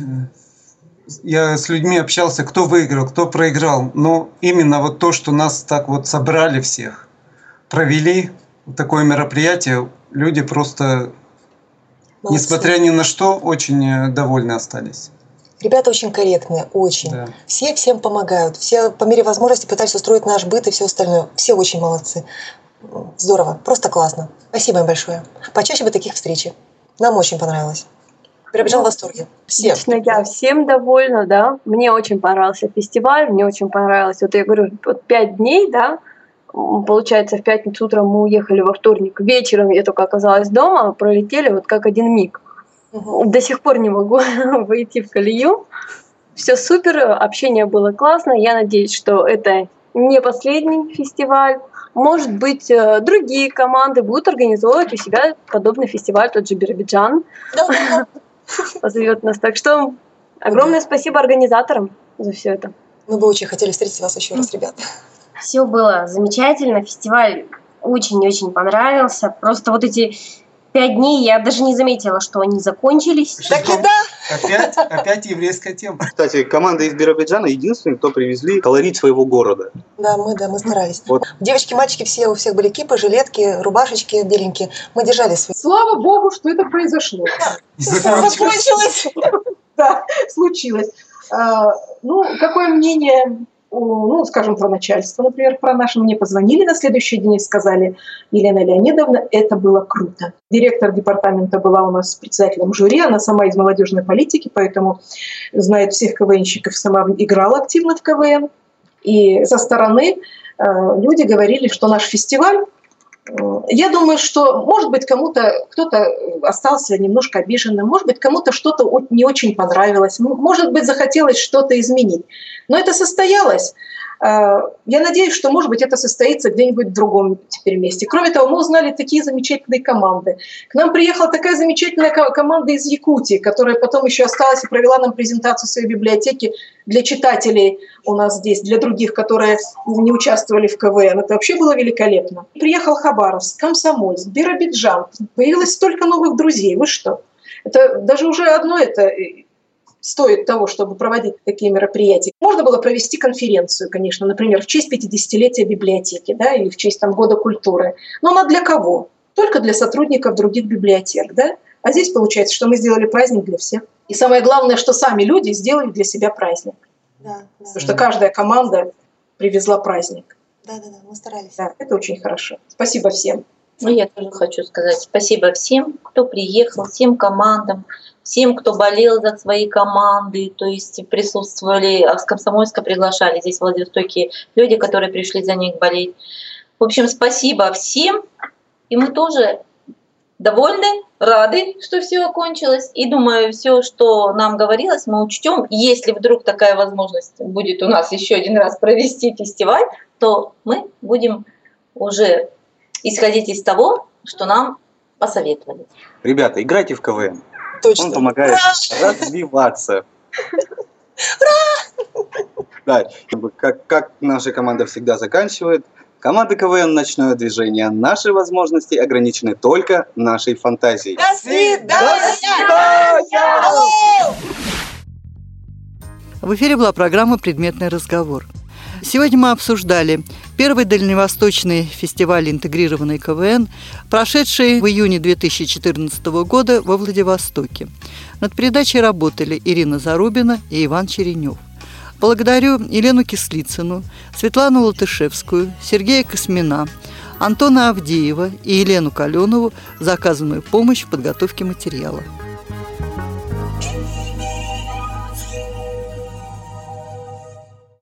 я с людьми общался, кто выиграл, кто проиграл. Но именно вот то, что нас так вот собрали всех, провели такое мероприятие, люди просто, Молодцы. несмотря ни на что, очень э, довольны остались. Ребята очень корректные, очень. Да. Все всем помогают. Все по мере возможности пытаются устроить наш быт и все остальное. Все очень молодцы. Здорово, просто классно. Спасибо им большое. Почаще бы таких встречи. Нам очень понравилось. Биробиджан в восторге. Все. Лично я всем довольна, да. Мне очень понравился фестиваль, мне очень понравилось. Вот я говорю, вот пять дней, да, получается, в пятницу утром мы уехали во вторник. Вечером я только оказалась дома, пролетели вот как один миг. Угу. До сих пор не могу выйти в колею. Все супер, общение было классно. Я надеюсь, что это не последний фестиваль. Может быть, э, другие команды будут организовывать у себя подобный фестиваль, тот же Биробиджан. Да, позовет нас. Так что огромное спасибо организаторам за все это. Мы бы очень хотели встретить вас еще раз, ребята. Все было замечательно. Фестиваль очень-очень понравился. Просто вот эти пять дней я даже не заметила, что они закончились. Так и да. Опять, опять еврейская тема. Кстати, команда из Биробиджана единственные, кто привезли колорит своего города. Да, мы, да, мы старались. Вот. Девочки, мальчики, все, у всех были кипы, жилетки, рубашечки беленькие. Мы держали свои. Слава богу, что это произошло. Закончилось. Да, случилось. А, ну, какое мнение ну, скажем, про начальство, например, про наше. Мне позвонили на следующий день и сказали, Елена Леонидовна, это было круто. Директор департамента была у нас председателем жюри, она сама из молодежной политики, поэтому знает всех КВНщиков, сама играла активно в КВН. И со стороны э, люди говорили, что наш фестиваль я думаю, что, может быть, кому-то кто-то остался немножко обиженным, может быть, кому-то что-то не очень понравилось, может быть, захотелось что-то изменить. Но это состоялось. А, я надеюсь, что, может быть, это состоится где-нибудь в другом теперь месте. Кроме того, мы узнали такие замечательные команды. К нам приехала такая замечательная команда из Якутии, которая потом еще осталась и провела нам презентацию своей библиотеки для читателей у нас здесь, для других, которые не участвовали в КВН. Это вообще было великолепно. Приехал Хабаровск, Комсомольск, Биробиджан. Появилось столько новых друзей. Вы что? Это даже уже одно это стоит того, чтобы проводить такие мероприятия. Можно было провести конференцию, конечно, например, в честь 50-летия библиотеки да, или в честь там, Года культуры. Но она для кого? Только для сотрудников других библиотек. Да? А здесь получается, что мы сделали праздник для всех. И самое главное, что сами люди сделали для себя праздник. Да, да. Потому что каждая команда привезла праздник. Да, да, да, мы старались. Да, это очень хорошо. Спасибо всем. Ну, я тоже хочу сказать спасибо всем, кто приехал, всем командам, всем, кто болел за свои команды, то есть присутствовали, а с Комсомольска приглашали здесь Владивостоке люди, которые пришли за них болеть. В общем, спасибо всем, и мы тоже довольны, рады, что все окончилось. И думаю, все, что нам говорилось, мы учтем. Если вдруг такая возможность будет у нас еще один раз провести фестиваль, то мы будем уже исходить из того, что нам посоветовали. Ребята, играйте в КВН. Точно. Он помогает Ура! развиваться. Ура! Да, как, как наша команда всегда заканчивает, команда КВН «Ночное движение». Наши возможности ограничены только нашей фантазией. До свидания! До свидания! В эфире была программа «Предметный разговор». Сегодня мы обсуждали первый дальневосточный фестиваль интегрированной КВН, прошедший в июне 2014 года во Владивостоке. Над передачей работали Ирина Зарубина и Иван Черенев. Благодарю Елену Кислицыну, Светлану Латышевскую, Сергея Космина, Антона Авдеева и Елену Каленову за оказанную помощь в подготовке материала.